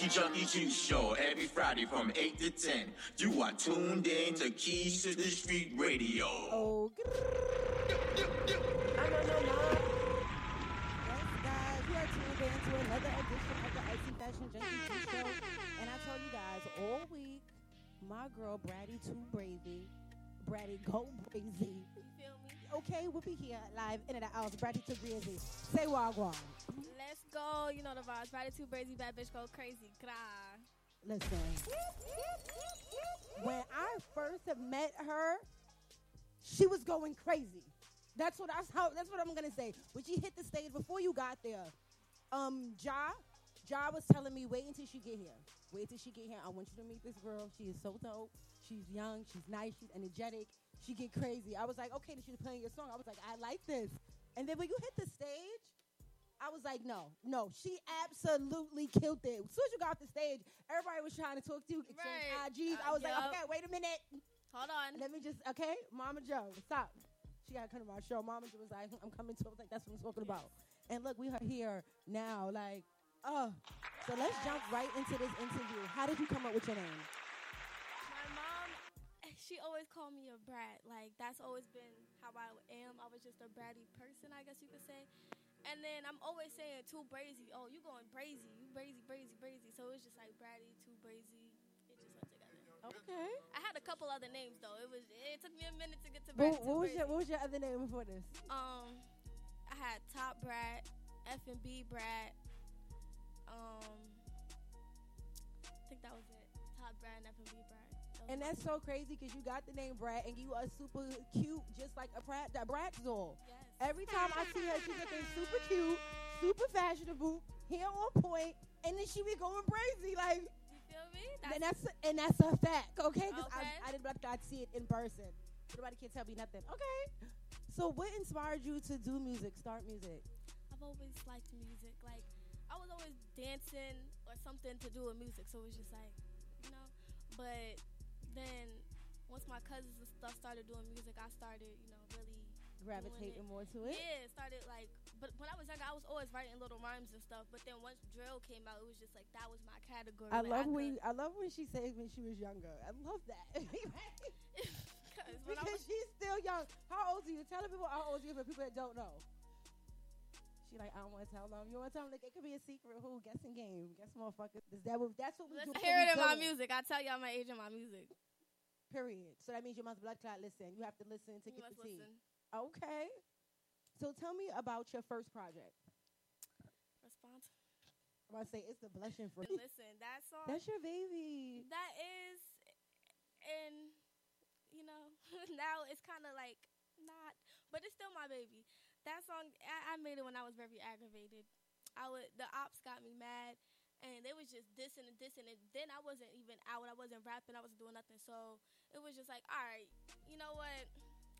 It's the Fashion Junkie Juice Show every Friday from 8 to 10. You are tuned in to Keys to the Street Radio. Oh, grrr. I know, no, no. Yes, guys, you are tuned in to another edition of the Icy Fashion Junkie Juice Show. And I told you guys, all week, my girl, Braddy Too Brazy, Braddy Go Brazy, You feel me? okay, we'll be here live in the house. Braddy Too Brazy. Say Wagwan. Let's. You know the vibes. Body too crazy, bad bitch go crazy. Cry. Listen, when I first met her, she was going crazy. That's what that's how that's what I'm gonna say. When she hit the stage before you got there, um, Ja, Ja was telling me, wait until she get here. Wait until she get here. I want you to meet this girl. She is so dope. She's young. She's nice. She's energetic. She get crazy. I was like, okay, she's playing your song. I was like, I like this. And then when you hit the stage, I was like, no, no, she absolutely killed it. As soon as you got off the stage, everybody was trying to talk to you, exchange Right. IGs. I Uh, was like, okay, wait a minute. Hold on. Let me just, okay, Mama Joe, stop. She got to come to my show. Mama Joe was like, I'm coming to. I was like, that's what I'm talking about. And look, we are here now. Like, oh, so let's jump right into this interview. How did you come up with your name? My mom, she always called me a brat. Like that's always been how I am. I was just a bratty person, I guess you could say. And then I'm always saying too brazy. Oh, you going brazy? You brazy, brazy, brazy. So it's just like bratty, too brazy. It just went together. Okay. I had a couple other names though. It was it took me a minute to get to What, bratty. what too was your. What was your other name before this? Um, I had Top Brat, F and B Brat. Um, I think that was it. Top Brat and F and B Brat. And that's so crazy because you got the name Brat and you are super cute, just like a Brat, that doll. yes. Every time I see her, she's looking super cute, super fashionable, hair on point, and then she be going crazy. Like, You feel me? and that's and that's a fact, okay? Because Okay. I, I didn't like I'd see it in person. Nobody can tell me nothing. Okay. So, what inspired you to do music, start music? I've always liked music. Like I was always dancing or something to do with music. So it was just like, you know. But then once my cousins and stuff started doing music, I started, you know, really Gravitating more to it. Yeah, it started like, but when I was younger, I was always writing little rhymes and stuff. But then once drill came out, it was just like that was my category. I Like, love could- when I love when she says when she was younger. I love that 'cause because was, she's still young. How old are you? Tell the people how old you are for people that don't know. She like I don't want to tell them. You want to tell them? Like, it could be a secret. Who guessing game? Guess motherfucker. Is that what? That's what we let's do. hear it in my music. I tell y'all my age and my music. Period. So that means you must blood clot listen. You have to listen to You get must the tea. listen. Okay. So tell me about your first project. Response. I'm about to say it's the blessing for Listen, that song. That's your baby. that is, and you know, now it's kind of like not, but it's still my baby. That song, I, I made it when I was very aggravated. I would, the ops got me mad, and they was just dissing and dissing, and then I wasn't even out. I wasn't rapping. I wasn't doing nothing. So it was just like, all right, you know what?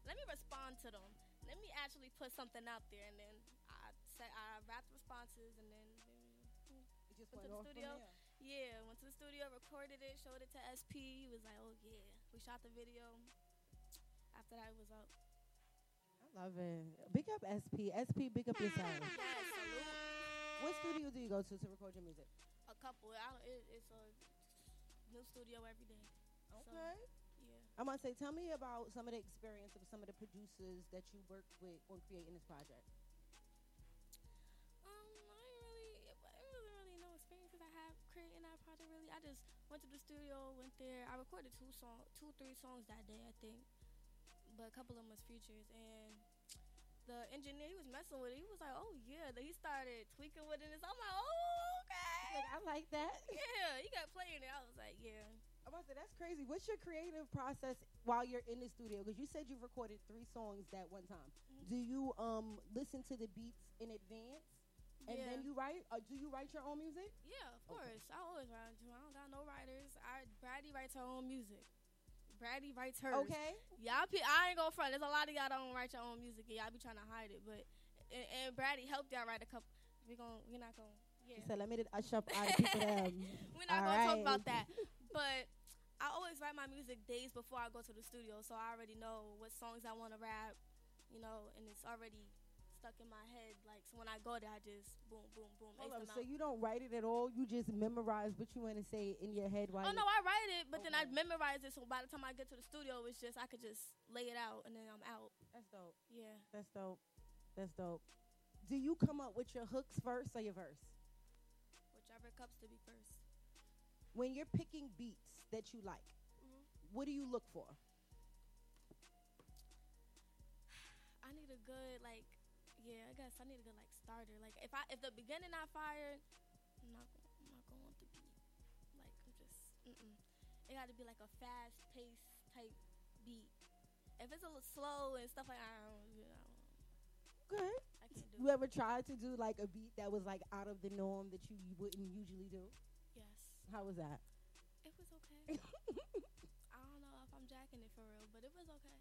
Let me respond to them. Let me actually put something out there, and then I said I rapped responses, and then. then It just Went went to the studio. yeah, went to the studio, recorded it, showed it to SP. He was like, "Oh yeah." We shot the video. After that, it was up. I love it. Big up SP. SP, big up yourself. Yes, salute. what studio do you go to to record your music? A couple. I don't, it, it's a new studio every day. Okay. Yeah. I'm gonna say, tell me about some of the experience of some of the producers that you worked with on creating this project. Um, I really, it wasn't really no experiences I have creating that project. Really, I just went to the studio, went there. I recorded two song, two three songs that day, I think, but a couple of them was features. And the engineer he was messing with it. He was like, "Oh yeah," then he started tweaking with it. And I'm like, "Oh okay." Like, I like that. yeah, he got playing it. I was like, "Yeah." I'm about that's crazy. What's your creative process while you're in the studio? Because you said you've recorded three songs that one time. Mhm. Do you um listen to the beats in advance and yeah. then you write? Or do you write your own music? Yeah, of Okay. course. I always write. I don't got no writers. I Brady writes her own music. Brady writes hers. Okay. Y'all, pe- I ain't gonna front. There's a lot of y'all don't write your own music, and y'all be trying to hide it. But and, and Brady helped y'all write a couple. We gon' we're not gonna. Yeah. She said, "Let me just ush up out of people them." We're not All gonna talk about that. But I always write my music days before I go to the studio, so I already know what songs I want to rap, you know, and it's already stuck in my head. Like so when I go there, I just boom, boom, boom, Hold up, so you don't write it at all? You just memorize what you want to say in your head while Oh no, I write it, but then I memorize it. So by the time I get to the studio, it's just I could just lay it out and then I'm out. That's dope. Yeah. That's dope. That's dope. Do you come up with your hooks first or your verse? Whichever comes to be first. When you're picking beats that you like, Mhm. what do you look for? I need a good like, yeah. I guess I need a good like starter. Like if I if the beginning not fired, I'm not I'm not going to be like I'm just. Mm-mm. It got to be like a fast paced type beat. If it's a little slow and stuff like I don't, you know, Okay. I can't do. You ever tried to do like a beat that was like out of the norm that you wouldn't usually do? Yes, How was that? It was okay. I don't know if I'm jacking it for real, but it was okay.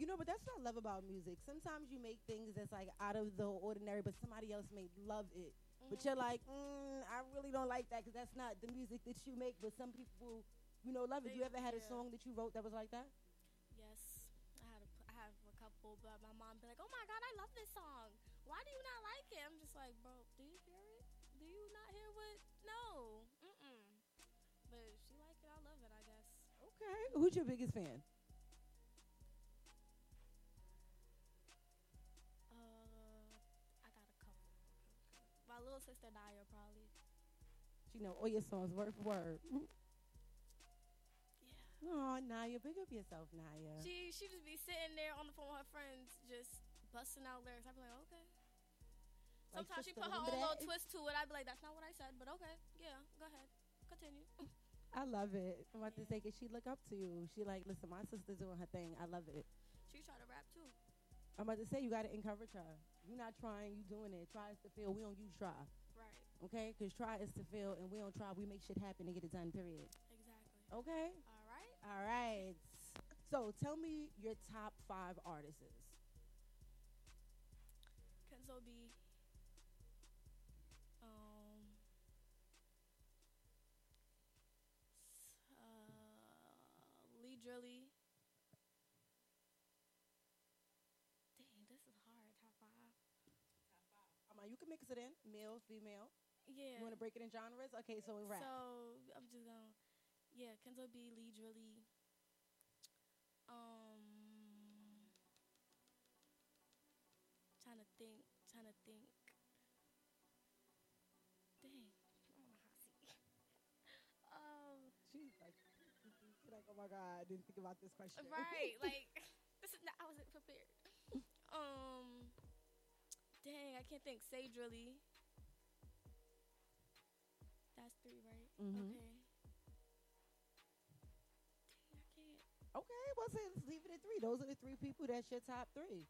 You know, but that's what I love about music. Sometimes you make things that's like out of the ordinary, but somebody else may love it. But Mhm. you're like, mm, I really don't like that because that's not the music that you make. But some people, you know, love it. They- you ever had a song that you wrote that was like that? Yes, I had a, I have a couple, but my mom be like, "Oh my god, I love this song. Why do you not like it?" I'm just like, "Bro, do you hear it? Do you not hear what? No, Okay. Who's your biggest fan? Uh, I got a couple. My little sister Naya probably. She know all your songs word for word. Yeah. Oh, Naya, big up yourself, Naya. She she just be sitting there on the phone with her friends, just busting out lyrics. I be like, okay. Like, Sometimes she put her own little twist to it. I'd be like, that's not what I said, but okay, yeah, go ahead, continue. I love it. I'm about to Yeah. say, 'cause she look up to you. She like, listen, my sister's doing her thing. I love it. she try to rap too. I'm about to say, you got to encourage her. You're not trying, you doing it. Try is to fail. We don't use try. Right. Okay? Because try is to fail, and we don't try. We make shit happen and get it done, period. Exactly. Okay? All right. All right. So tell me your top five artists. Kenzo B. Drilly. Dang, this is hard. Top five. Top five. Um, you can mix it in male, female. Yeah. You want to break it in genres? Okay, so in rap. So I'm just gonna, yeah, Kenzo B, Lee Drilly. Um, oh my God, I didn't think about this question. right, like this is not, I wasn't prepared. Um, dang, I can't think. Say Drilly. That's three, right? Mhm. Okay. Dang, I can't. Okay, well, say let's leave it at three. Those are the three people. That's your top three.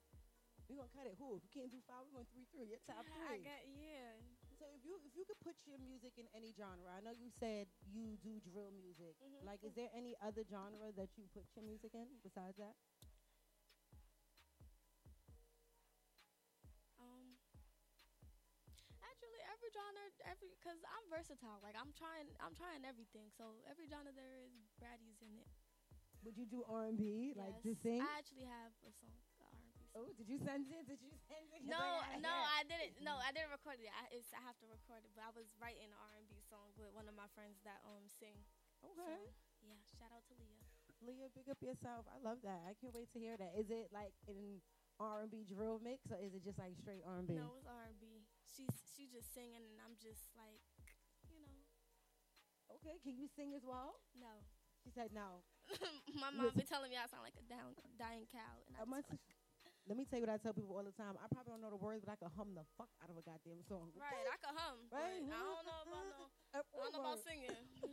We're gonna cut it. Who? If we can't do five, we're going three through. Your top Yeah, I three. got yeah. If you if you could put your music in any genre, I know you said you do drill music. Mhm. Like, is there any other genre that you put your music in besides that? Um. Actually, every genre, every because I'm versatile. Like I'm trying, I'm trying everything. So every genre there is, Brady's in it. Would you do R and B, like Yes. sing? I actually have a song, a R&B song. Oh, did you send it? Did you send it? No, I no. I didn't. No, I didn't record it. I, it's, I have to record it. But I was writing an R&B song with one of my friends that um sing. Okay. So yeah, shout out to Leah. Leah, big up yourself. I love that. I can't wait to hear that. Is it like in R and B drill mix, or is it just like straight R and B? No, it's R&B. She's she just singing, and I'm just like, you know, Okay, can you sing as well? no. She said no. my mom be Listen. telling me I sound like a down, dying cow, and I I must. Let me tell you what I tell people all the time. I probably don't know the words, but I can hum the fuck out of a goddamn song. right. I can hum, Right. I don't know about no. I don't know about singing.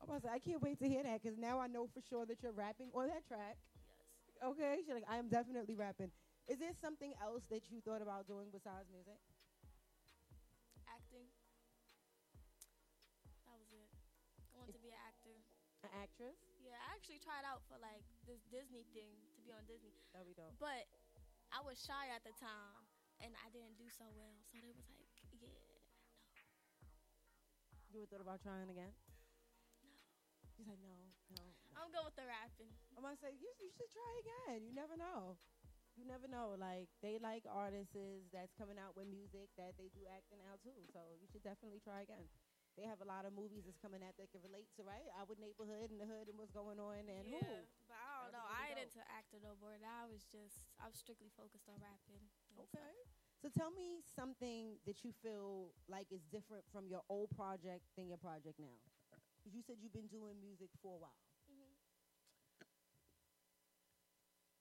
About to say, I can't wait to hear that because now I know for sure that you're rapping on that track. yes. Okay, she's like, I am definitely rapping. Is there something else that you thought about doing besides music? Acting. That was it. I wanted to be an actor. An actress? Yeah. I actually tried out for like this Disney thing be on Disney, That'd be dope. but I was shy at the time and I didn't do so well. So they was like, yeah, no. You ever thought about trying again? no. She's like, no, no. I'm good with the rapping. I'm gonna say you, you should try again. You never know. You never know. Like they like artists that's coming out with music that they do acting out too. So you should definitely try again. They have a lot of movies that's coming out that can relate to right our neighborhood and the hood and what's going on and yeah, who. but I don't That'd know. be I dope. into acting no more. Now I was just I was strictly focused on rapping. and stuff. Okay. So tell me something that you feel like is different from your old project than your project now. you said you've been doing music for a while. Mhm.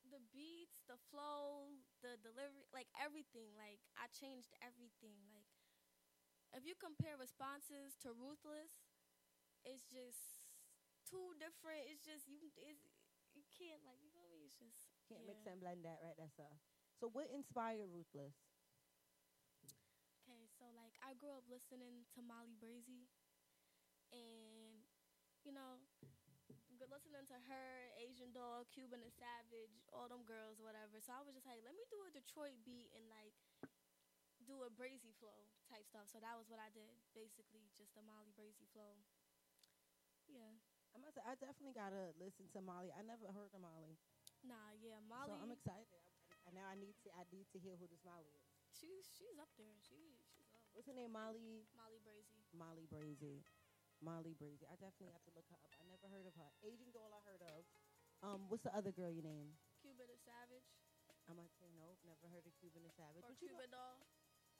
The beats, the flow, the delivery, like everything. Like I changed everything. Like if you compare responses to Ruthless, it's just too different. It's just you. It's, you can't like you feel me. It's just Can't mix and blend that, right? That's uh. So what inspired Ruthless? Okay, so like I grew up listening to Molly Brazy, and you know, listening to her, Asian Doll, Cuban and Savage, all them girls, whatever. So I was just like, let me do a Detroit beat and like do a Brazy flow type stuff. So that was what I did, basically, just a Molly Brazy flow. Yeah. I must say, I definitely gotta listen to Molly. I never heard of Molly, Nah, yeah, Molly. so I'm excited. I, I, now I need to I need to hear who this Molly is. she's she's up there. She she's up. What's her name? Molly Molly Brazy. Molly Brazy. Molly Brazy. I definitely have to look her up. I never heard of her. Asian Doll I heard of. Um, what's the other girl you name? Cuban and Savage. I might say nope, never heard of Cuban and Savage. Or But you know- Cuban Doll.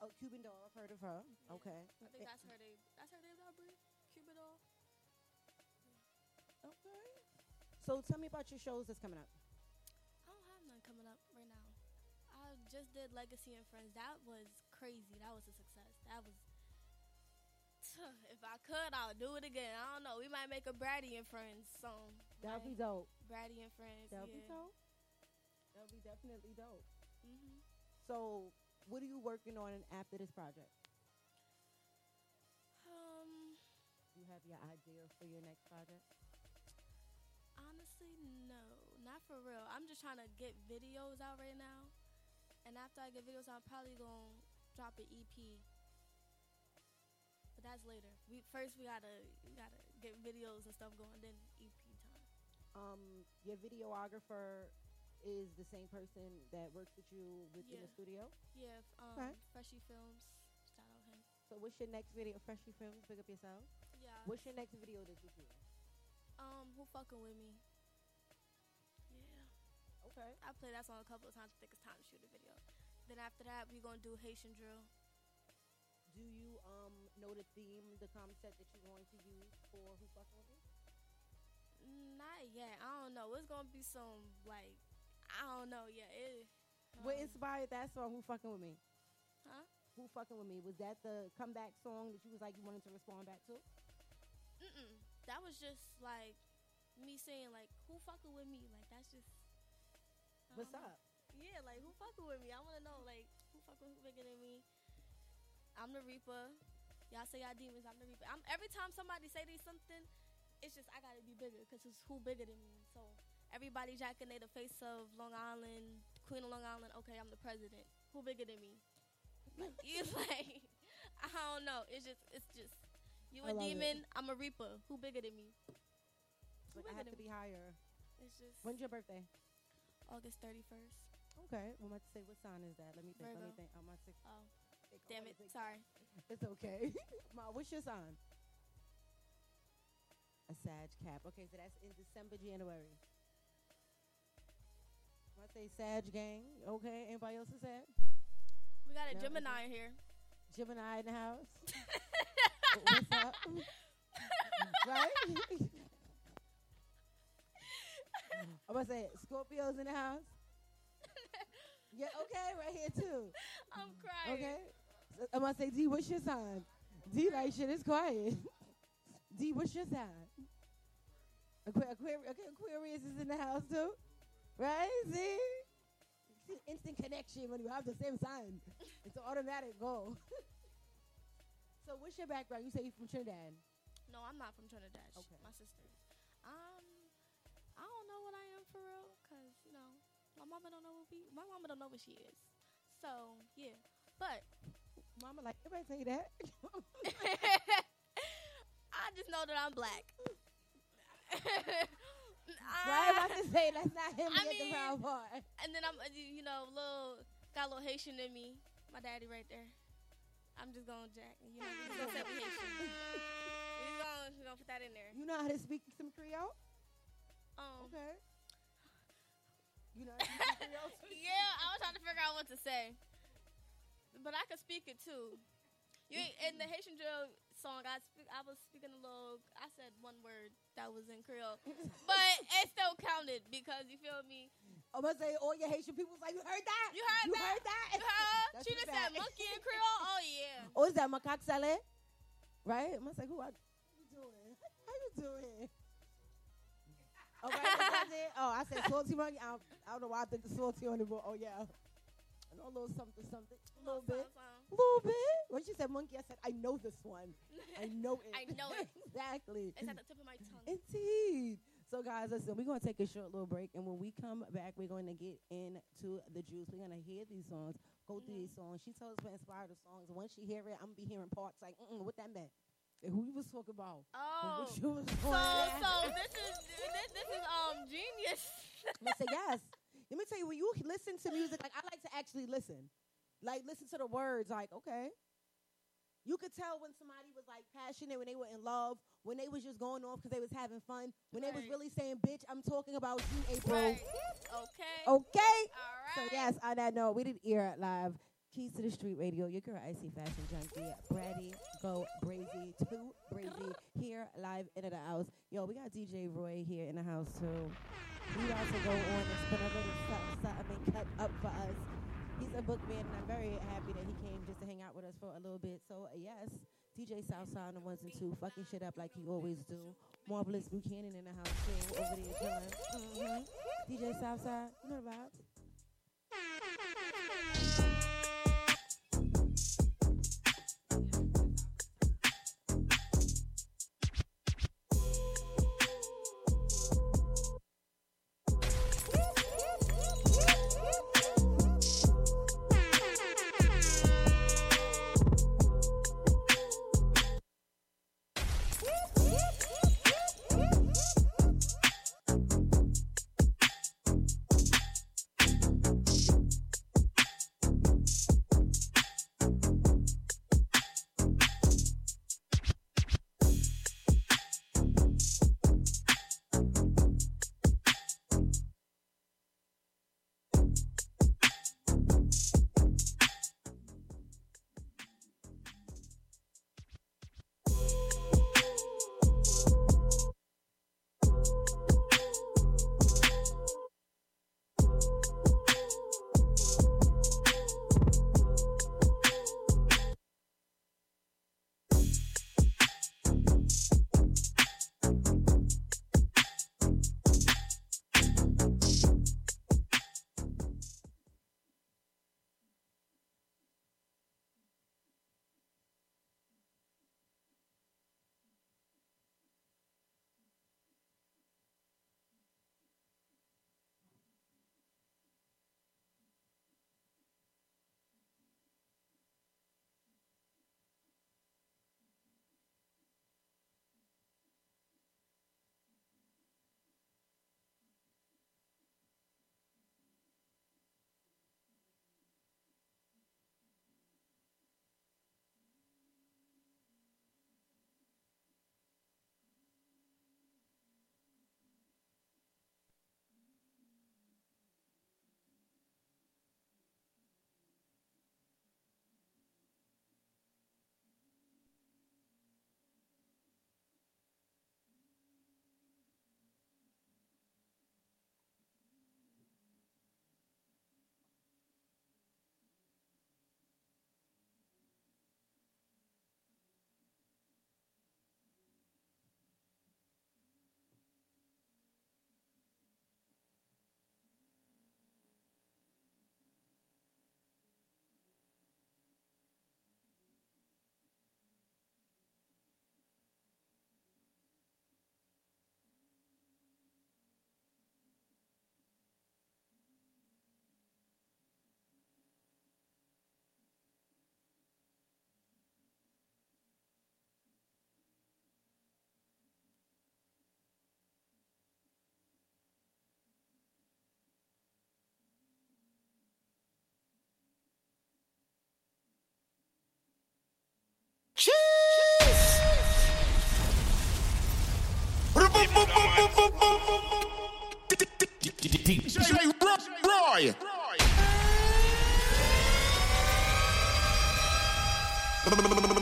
oh, Cuban Doll, I've heard of her. Yeah. Okay. I think that's her name. That's her name, Brie? Cuban Doll. Okay. So tell me about your shows that's coming up. I don't have none coming up right now. I just did Legacy and Friends. That was crazy. That was a success. That was. If I could, I'll do it again. I don't know. We might make a Brady and Friends song. That'll be dope. Brady and Friends. That'll yeah. be dope. That'll be definitely dope. hmm So, what are you working on after this project? Um, Do you have your idea for your next project? Honestly, no, not for real. I'm just trying to get videos out right now, and after I get videos, I'm probably gonna drop an EP. But that's later. We first we gotta we gotta get videos and stuff going, then EP time. Um, your videographer is the same person that works with you within Yeah. the studio. Yeah, um, Okay. Freshie Films. Shout out him. So, what's your next video? Freshie Films, pick up yourself. Yeah. What's your next video that you're shooting? um who fucking with me? Yeah. Okay. I played that song a couple of times. I think it's time to shoot a video. Then after that, we're gonna do Haitian drill. Do you um know the theme, the concept that you're going to use for Who Fucking With Me? Not yet. I don't know. It's gonna be some like I don't know yet. It, what um, inspired that song? Who Fucking With Me? Huh? Who Fucking With Me? Was that the comeback song that you was like you wanted to respond back to? Mm-mm. That was just like me saying like who fucking with me? Like that's just. What's don't up? Yeah, like who fucking with me? I want to know like who fucking bigger than me. I'm the Reaper. Y'all say y'all demons. I'm the Reaper. I'm every time somebody say they something, it's just I gotta be bigger because it's who bigger than me. So everybody jacking they the face of Long Island, Queen of Long Island. Okay, I'm the president. Who bigger than me? Like you like I don't know. It's just it's just you I a love it. demon. I'm a Reaper. Who bigger than me? Who Like I have to be me? higher. It's just When's your birthday? August 31st. Okay. I'm about to say what sign is that? Let me think. Let me think. I'm about to Oh, think. Damn it. think. Sorry. It's okay. Ma, what's your sign? A Sag Cap. Okay, so that's in December, January. I say Sag gang. Okay, anybody else is Sag? We got a No, Gemini here. Gemini in the house. What's up? right? I'm gonna say Scorpios in the house. Yeah, okay, right here too. I'm crying. Okay. So I'm gonna say D, what's your sign? D like shit is quiet. D, what's your sign? Aqu- Aquarius, okay, Aquarius is in the house too. Right? See? See, instant connection when you have the same sign. It's an automatic goal. so what's your background? You say you're from Trinidad. No, I'm not from Trinidad. Okay. My sister. Um, My mama don't know what we. My mama don't know what she is. So yeah, but Mama, like, everybody say that. I just know that I'm black. right? about to say that's not him I at the brown part. and then I'm, uh, you know, little got a little Haitian in me. My daddy right there. I'm just gonna jack. You know, we gonna say we Haitian. We gonna, we gonna put that in there. You know how to speak some Creole? Um, Okay. You know how to speak some Creole? too? yeah, I was trying to figure out what to say, but I could speak it too. You in the Haitian drill song, I speak. I was speaking a little. I said one word that was in Creole, but it still counted because you feel me. I'm gonna say all your Haitian people was like, you heard that? You heard you that? heard that? You heard? That's she just said monkey in Creole. Oh yeah. Oh, is that macaque salad? Right? I'm gonna say, who are you doing? How you doing? All right, that's it. Oh, I said salty monkey. I don't, I don't know why I think the salty on it, but oh yeah. I know a little something, something, a little bit, a little bit. When she said monkey, I said, I know this one. I know it. I know it. exactly. It's at the tip of my tongue. Indeed. So, guys, listen, we're going to take a short little break. And when we come back, we're going to get into the juice. We're going to hear these songs, go through these mm-hmm. songs. She told us what inspired the songs. Once she hear it, I'm going to be hearing parts like, what that meant. Who you was talking about. Oh. What you was So doing. so this is this, this is um genius. I yes. Let me tell you, when you listen to music, like I like to actually listen, like listen to the words. Like, okay, you could tell when somebody was like passionate, when they were in love, when they was just going off because they was having fun, when they was really saying, "Bitch, I'm talking about you, April." Right. Okay. Okay. All right. So yes, on that note, we did ear it live. Keys to the Street Radio, your girl Icy Fashion Junkie, Brady, Go Brazy, Too Brazy, here live into the house. Yo, we got DJ Roy here in the house too. He to go on and spin a little something, something and cut up for us. He's a bookman, and I'm very happy that he came just to hang out with us for a little bit. So uh, yes, DJ Southside on the ones and two, fucking shit up like he always do. Marvelous Buchanan in the house too, over there chilling. hmm DJ Southside, you know the vibes. Roy. I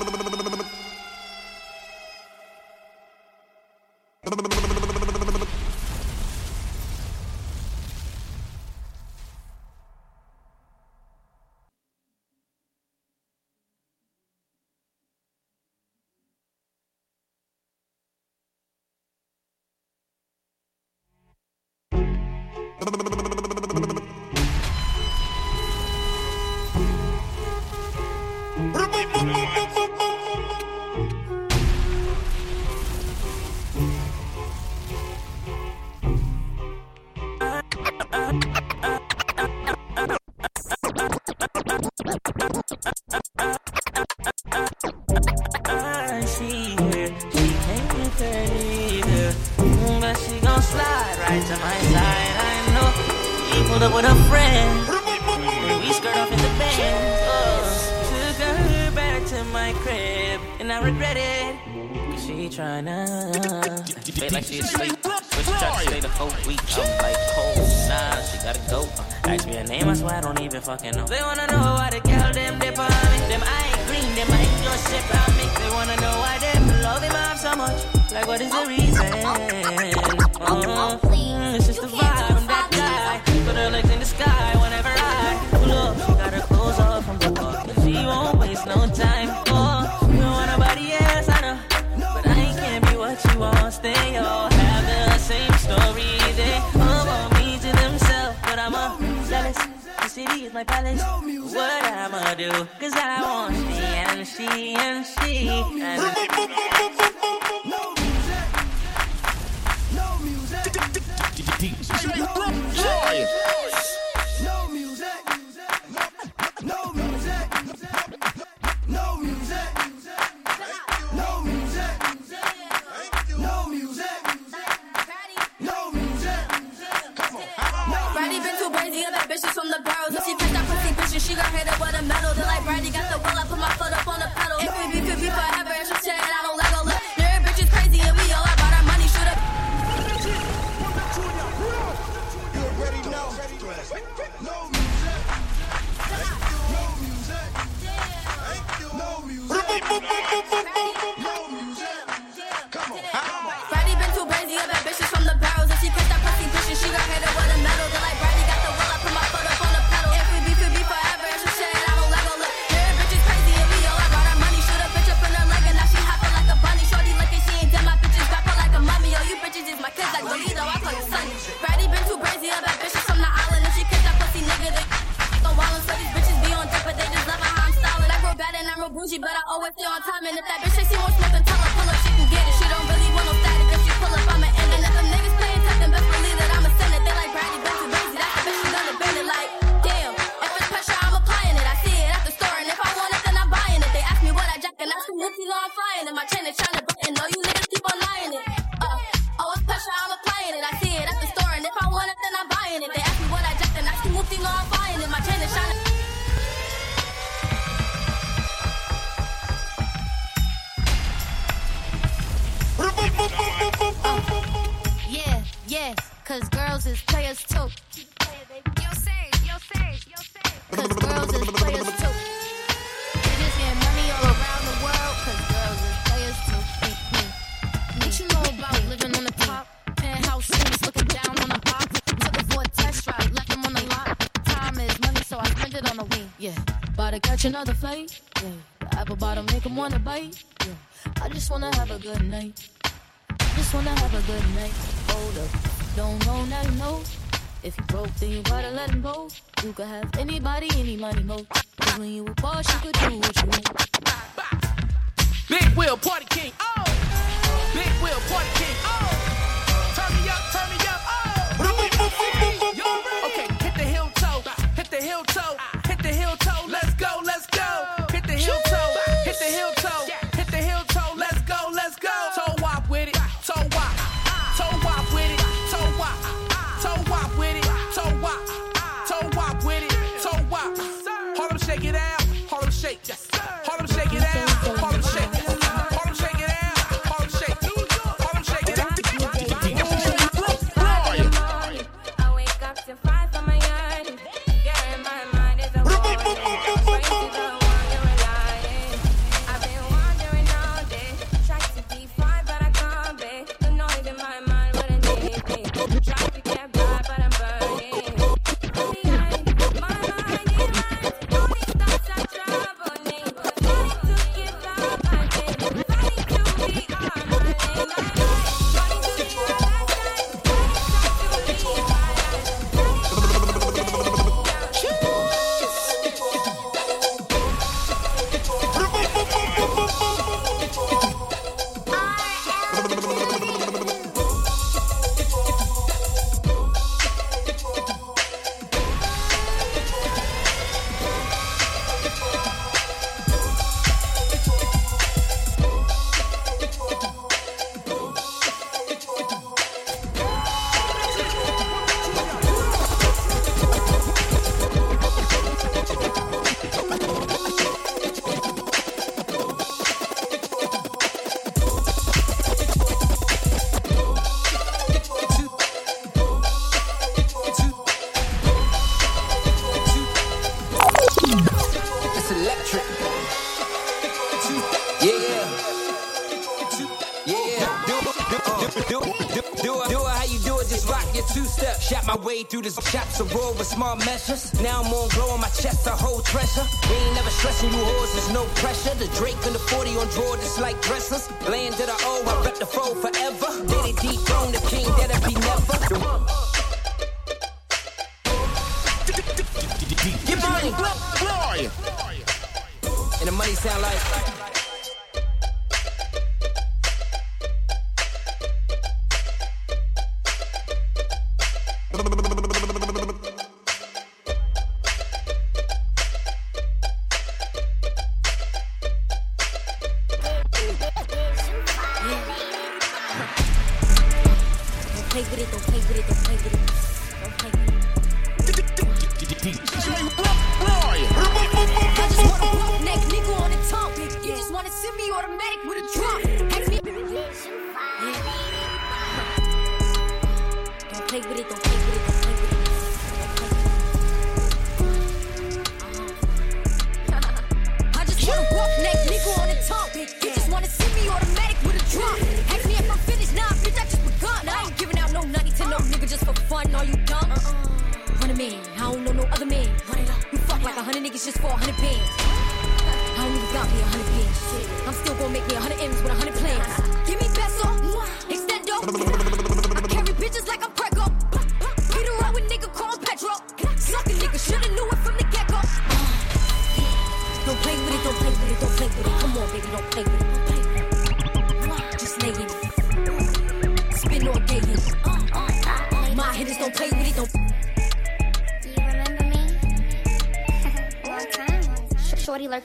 fucking know. You could have Through the shots of roll with small measures. Now I'm on glow on my chest, a whole treasure. We ain't never stressing you hoes, there's no pressure. The Drake and the 40 on draw just like dressers.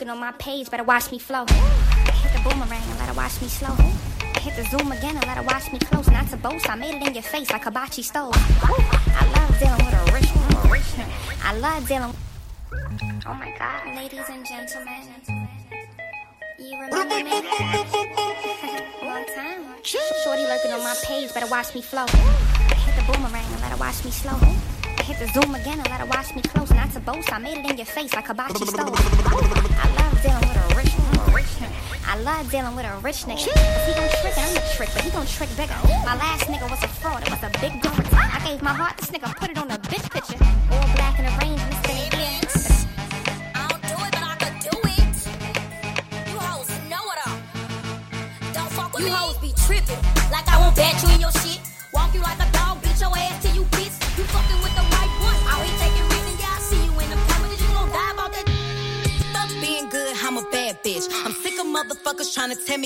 Lurking on my page, better watch me flow. Hit the boomerang and let her watch me slow. Hit the zoom again and let her watch me close. Not to boast, I made it in your face like hibachi stove. I love dealing with a rich one, a rich one. I love dealing. Oh my God, ladies and gentlemen, you remember me? Long time. Shorty lurking on my page, better watch me flow. Hit the boomerang and let her watch me slow. Hit the zoom again and let her watch me close. Not to boast, I made it in your face like hibachi stove. I love dealing with a rich nigga. If he gon' trick, and I'm a trick, but he gon' trick bigger. My last nigga was a fraud, it was a big gun. I gave my heart to this nigga, put it on a bitch.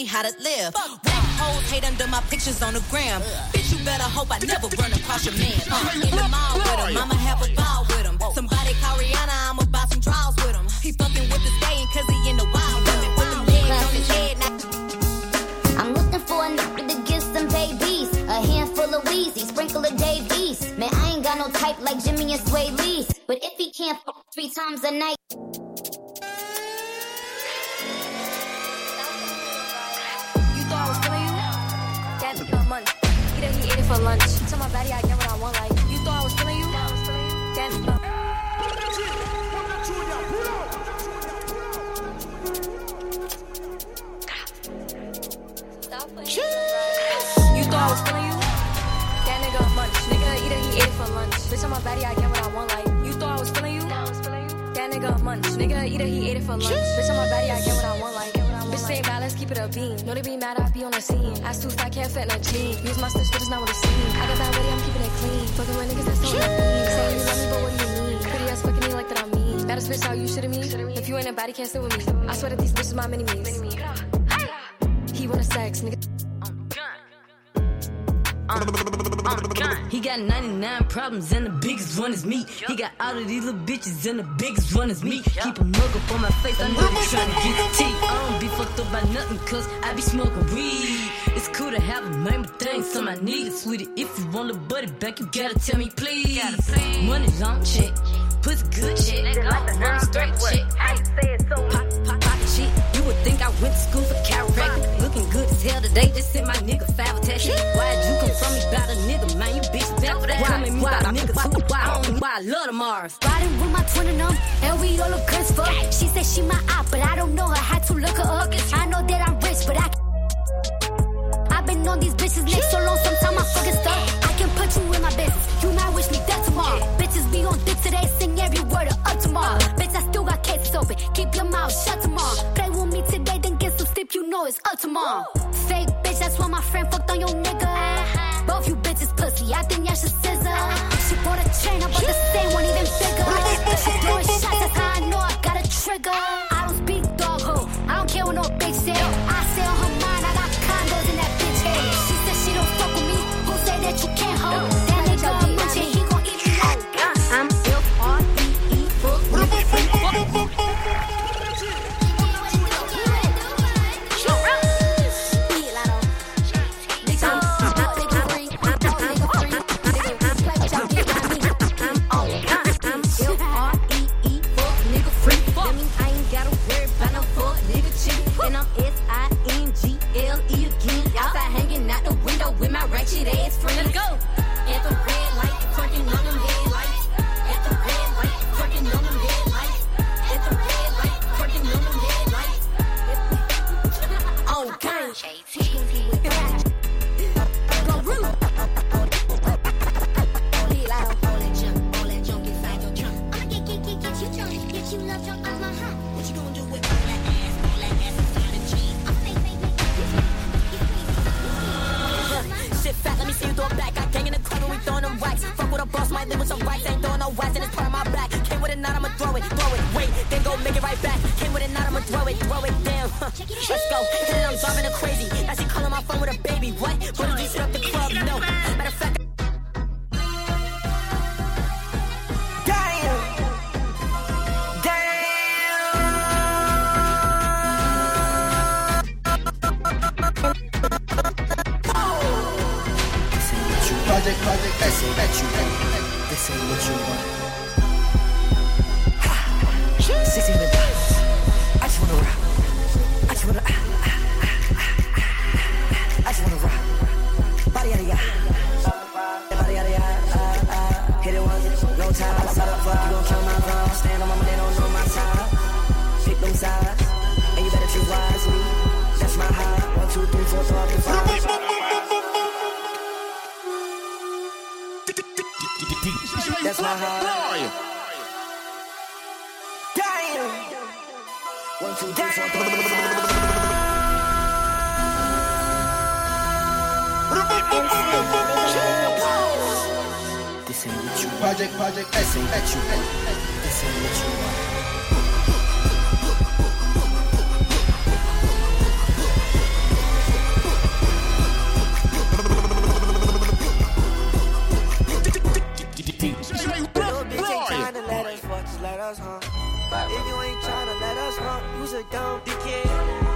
How to live. Black hoes hate under my pictures on the gram. Bitch, you better hope I never run across your man. Uh, in the mall with him, I'ma have a ball with him. Somebody call Rihanna, I'ma buy some draws with him. He fucking with the staying cause he in the wild women. Put them legs on his head, now I'm looking for a nigga to give some babies. A handful of Weezy, sprinkle of Dave East. Man, I ain't got no type like Jimmy and Swae Lee's. But if he can't fuck three times a night. For lunch. Tell my baddie I get what I want. Like you thought I was killing you? That You thought I was killing you? That nigga munch. Nigga eat it, he ate it for lunch. Bitch, on my baddie, I get what I want. Like, you thought I was killing you? That nigga munch. Nigga eat it, he ate it for lunch. Bitch, on my baddie, I get what I want. Like, bitch, say bad, keep it a beam. Know they be mad, I be on the scene. Ass too fat, can't fit in a jean. Use my stitch, but it's not what it seems. I got that ready, I'm keeping it clean. Fucking with niggas that's on beam. Saying you love me, but what do you mean? Pretty ass fucking me like that I'm mean. Baddest bitch, how you shitting me? If you ain't a baddie, can't sit with me. I swear that these bitches my mini me's. He wanna sex, nigga. He got 99 problems and the biggest one is me. He got all of these little bitches and the biggest one is me. Keep a mug up on my face, I know they tryna get the tea. I don't be fucked up by nothing cause I be smoking weed. It's cool to have a man, but there ain't some I need. Sweetie, if you want a buddy back, you gotta tell me please. Money long check, pussy good shit. Money straight check. I ain't say it so. Pop, pop, pocket shit. You would think I went to school for chiropractic looking good as hell today. Just sent my nigga five attached. Why'd you come from me about a nigga, man? You bitch back for that. Why, me why, about nigga too. Why, I don't, why I love the Mars. Riding with my twin and them, and we all look good as fuck. She said she my eye, but I don't know I Had to look her up. I know that I'm rich, but I. can I've been on these bitches neck so long, sometimes I fucking stuck. I can put you in my business. You might wish me death tomorrow. Bitches be on dick today, sing every word of up tomorrow. Uh. Bitch, I still got cases open. Keep your mouth shut tomorrow. Play with me today, then know it's up tomorrow. Fake bitch, that's why my friend fucked on your nigga. Uh-huh. Both you bitches pussy, I think y'all should scissor. Uh-huh. She bought a chain, I bought yeah. the same one even bigger. she blowing shots, that's how I know I got a trigger. boss might live with some rights. Ain't throwing no whacks, and it's part of my black. Came with a knot, I'ma throw it, throw it. Wait, then go make it right back. Came with a knot, I'ma throw it, throw it. Damn, let's go. Hit I'm driving her crazy. Now she calling my phone with a baby. What? What did you set up the club? No. Matter of fact, this ain't what you want. This ain't what you want. Ha! 16 I just wanna rock. I just wanna. Ah, ah, ah, I just wanna rock. Body out of ya. Body out of ya. Hit it once, no time. Set up, fuck, you gon' kill me. That's my heart. One, two, three, four. This ain't what you want. Project, project, this ain't what you want. This ain't what you want. If you ain't tryna let us know, you's a dumb You.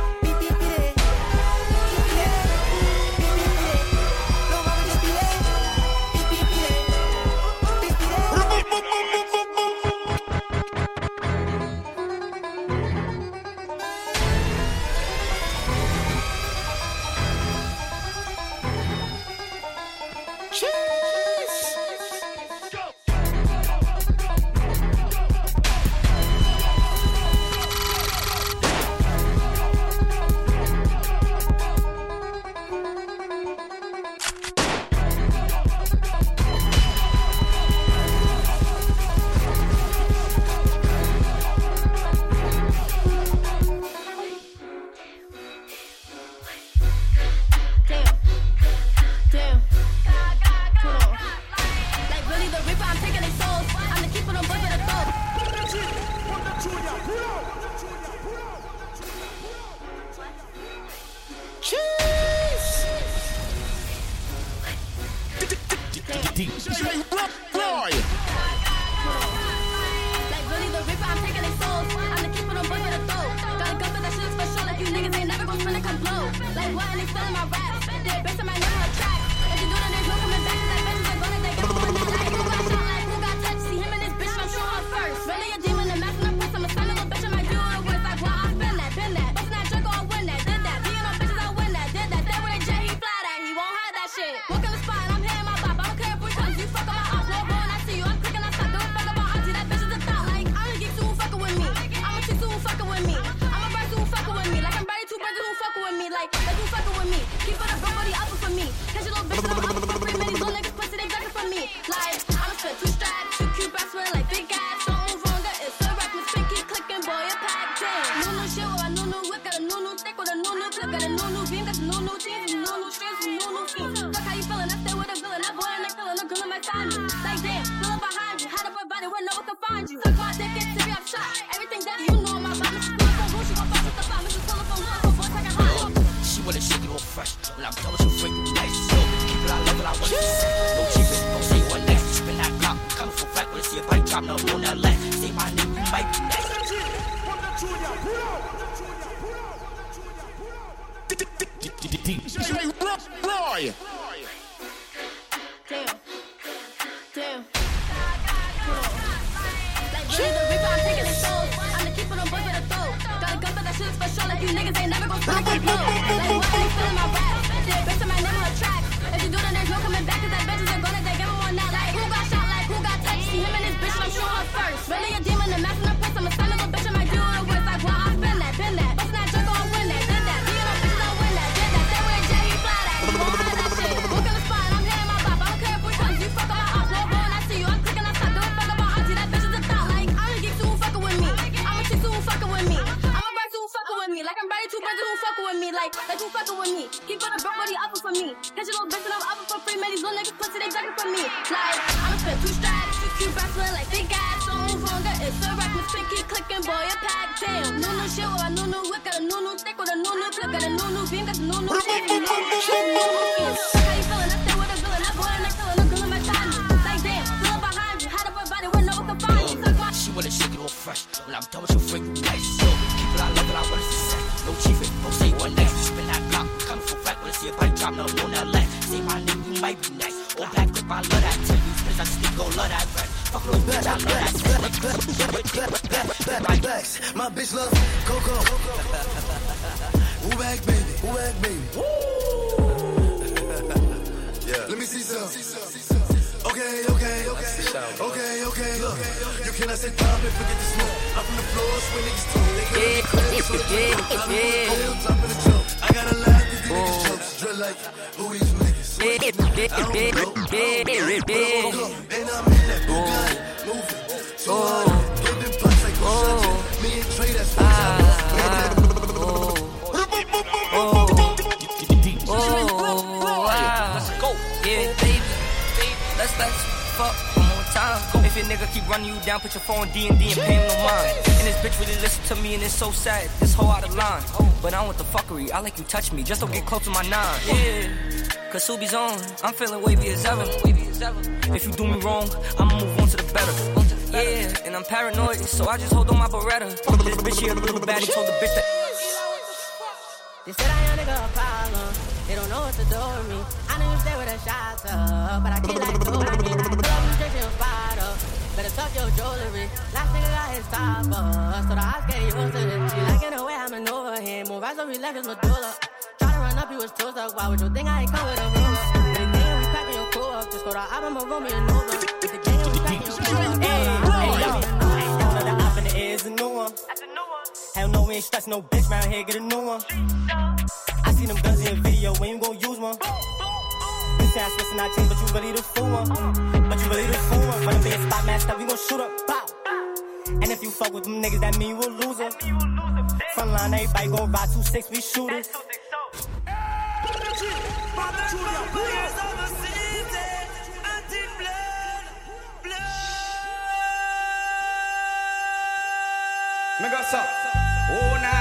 touch me, just don't get close to my nine. Yeah, cause Subi's on, I'm feeling wavy as ever. If you do me wrong, I'ma move on to the better. Yeah, and I'm paranoid, so I just hold on my Beretta. This bitch here, little baddie told the bitch that. They said I ain't a girl problem. They don't know what to do with me. I knew you stay with a shot up, but I can't like do with me. Love you drinking up. Better tuck your jewelry. Last nigga got his top up, so the eyes get used to this. Like in the way I maneuver him. Move eyes so relax, my was toes up. Why would you think I ain't come with a roller? With the gang, we packing your cool up. Just go to album of Romeo and Nova. With the gang, we packing your cool up. Hey, Hell no, we ain't stress no bitch round here. Get a new one. I seen them guns in your video. When you gon' use one? You say I switched and I change, but you really the fool one. But you really the fool one. Run a big spot, mask up. We gon' shoot up. Bow. And if you fuck with them niggas, that mean you a loser. Frontline, everybody gon' ride two six, we shooters. Mega sa. Oh, nah.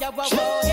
yeah, whoa, whoa.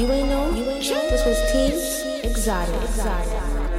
You ain't know? You ain't know? This was T. Exotic. Exotic.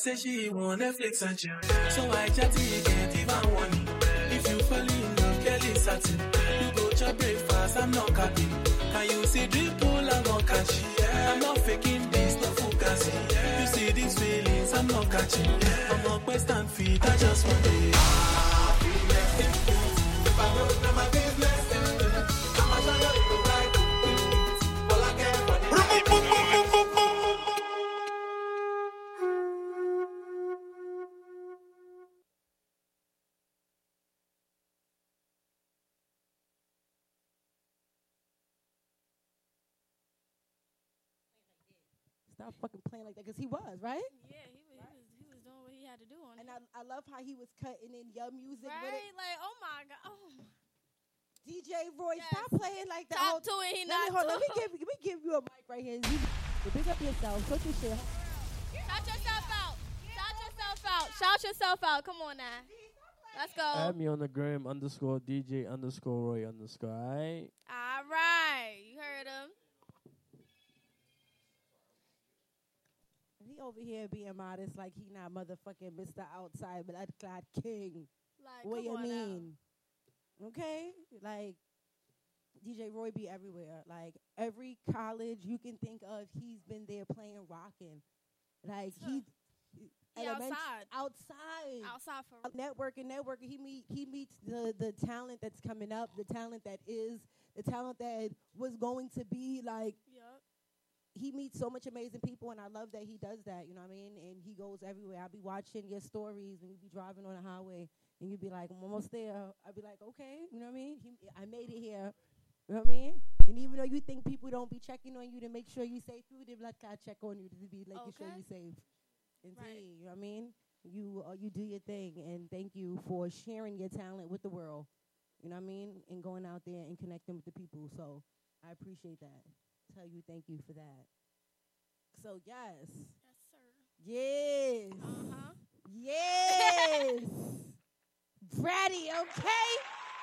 say she want Netflix and chill. So I chatty again, even warning. If you fall in love, Kelly satin. You go to breakfast, I'm not catching. Can you see the pool? I'm not catching. I'm not faking this, no focusing. You see these feelings, I'm not catching. I'm not west and feet, I just want. Was right. Yeah, he was, he was he was doing what he had to do on And it. I, I love how he was cutting in your music with Right? it. Like, oh my god. Oh my. DJ Roy, Yes. stop playing like that. Talk to it, he let me, hold, let me give let me give you a mic right here. You, you big up yourself. Put your shit. Shout yourself out. Shout yourself out. Shout yourself out. Come on now. Let's go. Add me on the gram underscore DJ underscore Roy underscore. Alright. All right. You heard him. He over here being modest like he not motherfucking Mr. Outside Blood Clot King. Like, what you mean? Okay? Like DJ Roy be everywhere. Like every college you can think of, he's been there playing rocking. Like he He outside. outside. Outside for networking, networking. He meet he meets the the talent that's coming up, the talent that is, the talent that was going to be like. He meets so much amazing people, and I love that he does that. You know what I mean? And he goes everywhere. I'll be watching your stories, and you be driving on the highway, and you be like, "I'm almost there." I'll be like, "Okay," you know what I mean? He, I made it here. You know what I mean? And even though you think people don't be checking on you to make sure you safe they be like, "I check on you to be making sure Okay. you safe." Indeed, you know what I mean? You uh, you do your thing, and thank you for sharing your talent with the world. You know what I mean? And going out there and connecting with the people. So I appreciate that. Tell you thank you for that. So yes. Yes, sir. Yes. Uh-huh. Yes. Bratty, okay?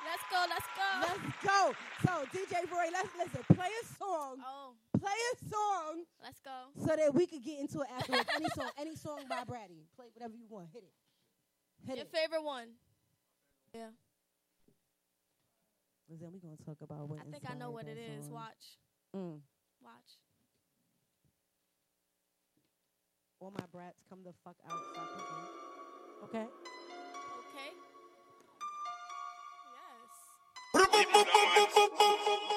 Let's go. Let's go. Let's go. So DJ Roy, let's listen. Play a song. Oh, Play a song let's go. so that we could get into it afterwards. any song, any song by Bratty. Play whatever you want. Hit it. Hit it. Your it. favorite one. Yeah. Listen, we gonna talk about what. I think I know what it is. Watch. Mm. Watch. All my brats come the fuck out. Stop cooking. Okay. Okay. Damn.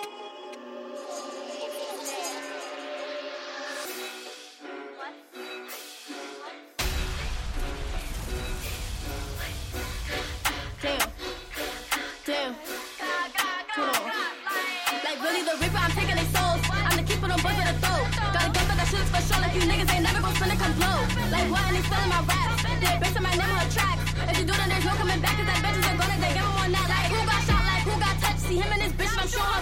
Like you niggas ain't never come blow. Like what? And my. They based on my name on. If you do, then there's no coming back. Cause that they give one that. Like who got shot? Like who got touched? See him and his bitch, I'm sure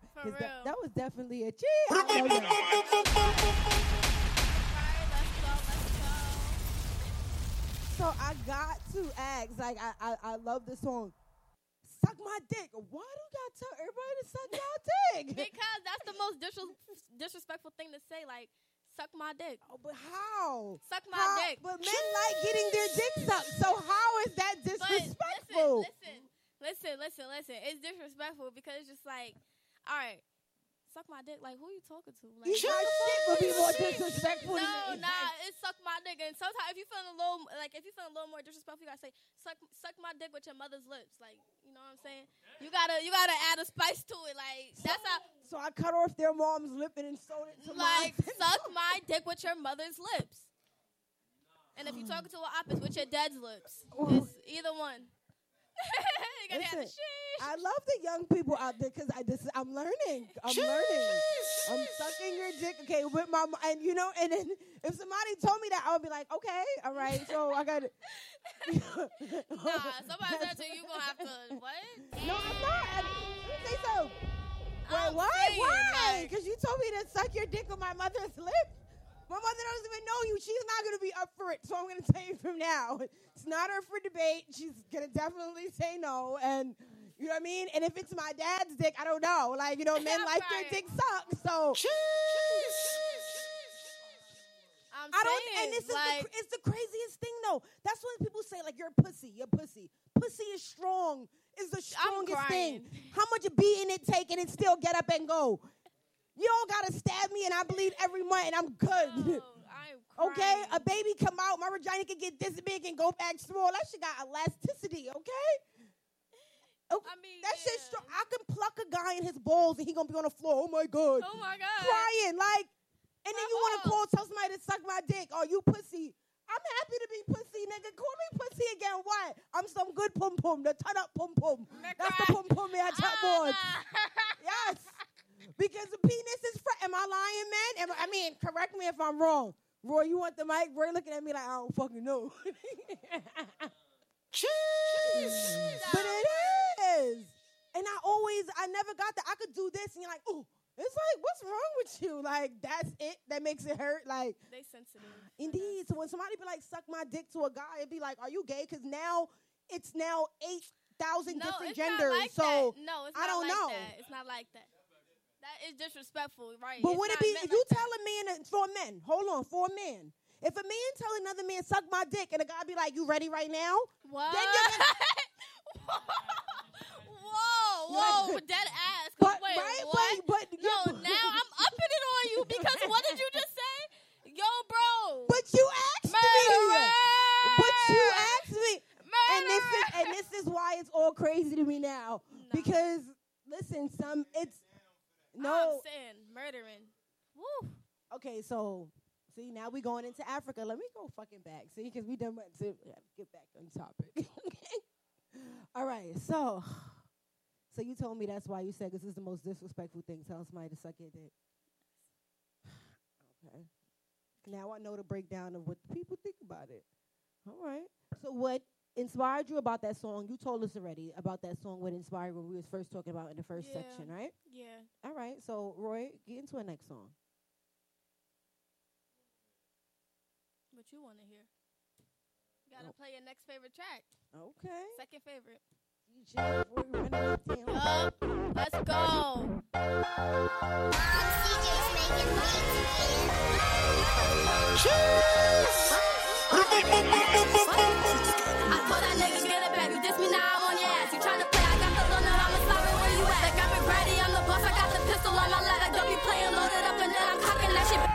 their own drop. For 'Cause that, real. that was definitely a cheese. I love that. So I got to ask, like, I, I, I love the song. Suck my dick. Why do you gotta tell everybody to suck your dick? Because that's the most dis- disrespectful thing to say. Like, suck my dick. Oh, but how? Suck my How- dick. But men like getting their dick sucked. So how is that disrespectful? But listen, listen, listen, listen, listen. It's disrespectful because it's just like, all right, suck my dick. Like, who are you talking to? Like, shit would be more disrespectful No, nah, it's suck my dick. And sometimes if you feeling a little, like, if you feeling a little more disrespectful, you gotta say, suck, suck my dick with your mother's lips. Like, you know what I'm saying? You gotta, you gotta add a spice to it. Like, that's how. So I cut off their mom's lip and then sewed it to Like, mine. suck my dick with your mother's lips. And if you're talking to an opposite, with your dad's lips. It's either one. you gotta have the Listen, I love the young people out there because I just I'm learning. I'm learning. I'm sucking your dick, okay, with my and you know, and then if somebody told me that, I would be like, okay, all right, so I got it. Nah, somebody said to you, you gonna have to what? No, I'm not. I, let me say so. Wait, I'm why? saying, Why? like- Because you told me to suck your dick with my mother's lip. My mother doesn't even know you. She's not going to be up for it. So I'm going to tell you from now. It's not her for debate. She's going to definitely say no. And you know what I mean? And if it's my dad's dick, I don't know. Like, you know, men like their dick suck. So. I'm I don't, saying, and this is the, it's the craziest thing though. That's when people say like you're a pussy, you're a pussy. Pussy is strong, is the strongest thing. How much beating it take and it still get up and go. You don't gotta stab me and I bleed every month and I'm good. okay, a baby come out, my vagina can get this big and go back small. That shit got elasticity. Okay. I mean, that shit strong. I can pluck a guy in his balls and he gonna be on the floor. Oh my god. Oh my god. Crying like, and then you want to call tell somebody to suck my dick. Oh, you pussy. I'm happy to be pussy, nigga. Call me pussy again. What? I'm some good pum pum. The turn up pum pum. That's the pum pum me I chat board. Yes. Because the penis is fr- Am I lying, man? Am I, I mean, correct me if I'm wrong. Roy, you want the mic? Roy looking at me like I don't fucking know. But it is. And I always, I never got that. I could do this, and you're like, ooh. It's like, what's wrong with you? Like, that's it that makes it hurt. Like, they sensitive. Indeed. So when somebody be like, suck my dick to a guy, it'd be like, are you gay? Because now it's now 8,000 no, different it's genders. Not like so that. no, it's I don't like know. That. It's not like that. That is disrespectful, right? But It's would it be if you like tell a man that- for men? Hold on, for a man. If a man tell another man suck my dick and a guy be like, "You ready right now?" What? Then Whoa, whoa, dead ass. But- wait, right, what? but- but no, now I'm upping it on you because what did you just say? Yo, bro. But you asked Murderer! me. But you asked me. And this is and this is why it's all crazy to me now. Because listen, some it's no I'm saying murdering. Woo. Okay, so see now we going into Africa. Let me go fucking back. See, because we done went to get back on topic. okay. All right. So, so you told me that's why you said this is the most disrespectful thing. Tell somebody to suck your dick. Okay. Now I know the breakdown of what the people think about it. All right. So what inspired you about that song? You told us already about that song. What inspired when we was first talking about in the first Yeah. section, right? Yeah. All right. So Roy, get into our next song. What you want to hear? Gotta play your next favorite track. Okay. Second favorite. DJ, before we run out of Let's go. I told that nigga get diss me now, on yes. You trying to play, I'm a flower, where you at? I got my bread, I'm the boss, I got the pistol on my ladder, don't be playing, loaded up, and then I'm cocking that shit. I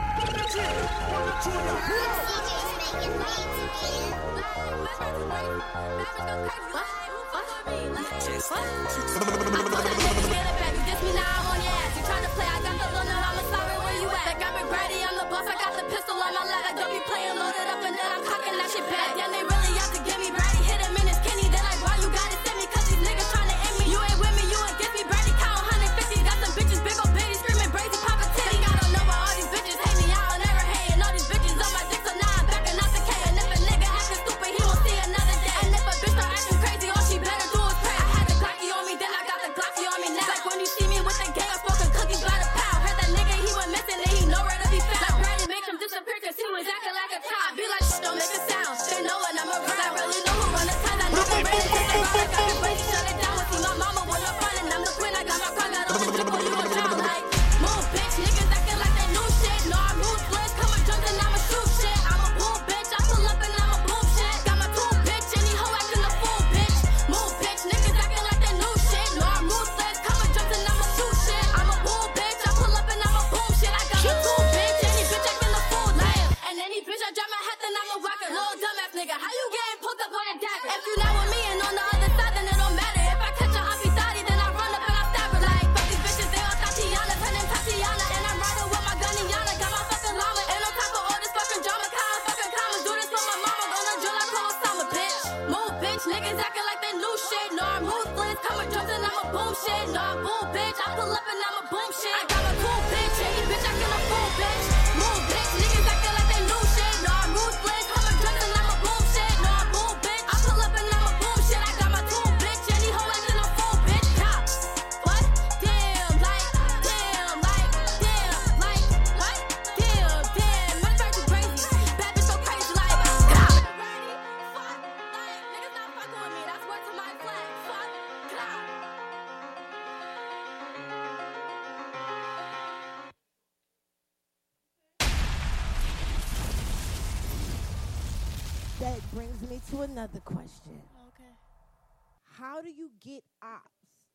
told that nigga, get it back, you dis me now, I'm on your ass. You tryna play? I got the loner, I'ma slide where you at. Like I'm ready, I on. Like don't be playing loaded up and then I'm cocking that shit. Crazy,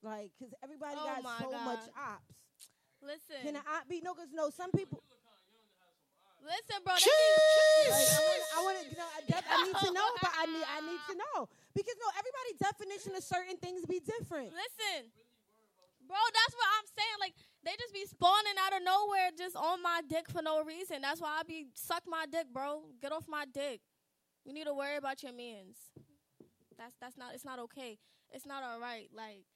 Like, because everybody Oh got my so much ops. Listen. Can an op be? No, because no, some people. Listen, bro. Like, I want to, you know, I, def- I need to know, but I need, I need to know because no, everybody's definition of certain things be different. Listen, bro, that's what I'm saying. Like they just be spawning out of nowhere, just on my dick for no reason. That's why I be suck my dick, bro. Get off my dick. You need to worry about your mans. That's that's not. It's not okay. It's not all right. Like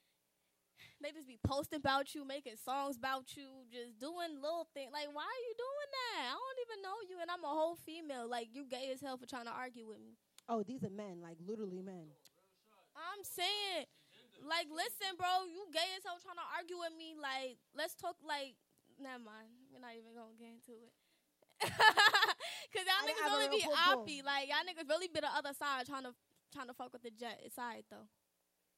they just be posting about you, making songs about you, just doing little things. Like why are you doing that? I don't even know you, and I'm a whole female. Like you gay as hell for trying to argue with me. Oh, these are men, like literally men. I'm saying, like, listen, bro, you gay as hell trying to argue with me. Like, let's talk. Like, never mind. We're not even gonna get into it. Cause y'all I- niggas I have a really be oppy. Like, y'all niggas really be the other side trying to trying to fuck with the jet. It's alright though.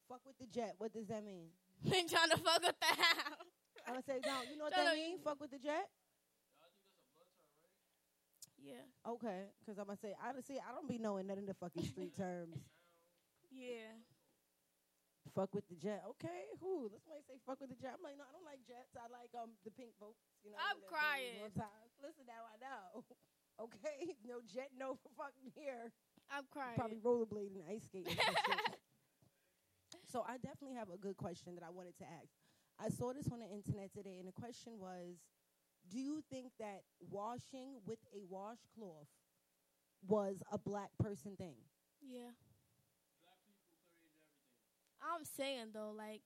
Fuck with the jet. What does that mean? Ain't trying to fuck with the house. I'm gonna say, no, you know what that up, mean? Fuck with the jet. Yeah. Okay, because I'm gonna say, honestly, I don't be knowing none of the fucking street terms. Yeah. Fuck with the jet. Okay, who? Let's might say fuck with the jet. I'm like, no, I don't like jets. I like um the pink boats. You know, I'm crying. Listen, now I know. okay, no jet, no fucking here. I'm crying. Probably rollerblading, ice skating. So I definitely have a good question that I wanted to ask. I saw this on the internet today, and the question was, do you think that washing with a washcloth was a black person thing? Yeah. I'm saying though, like,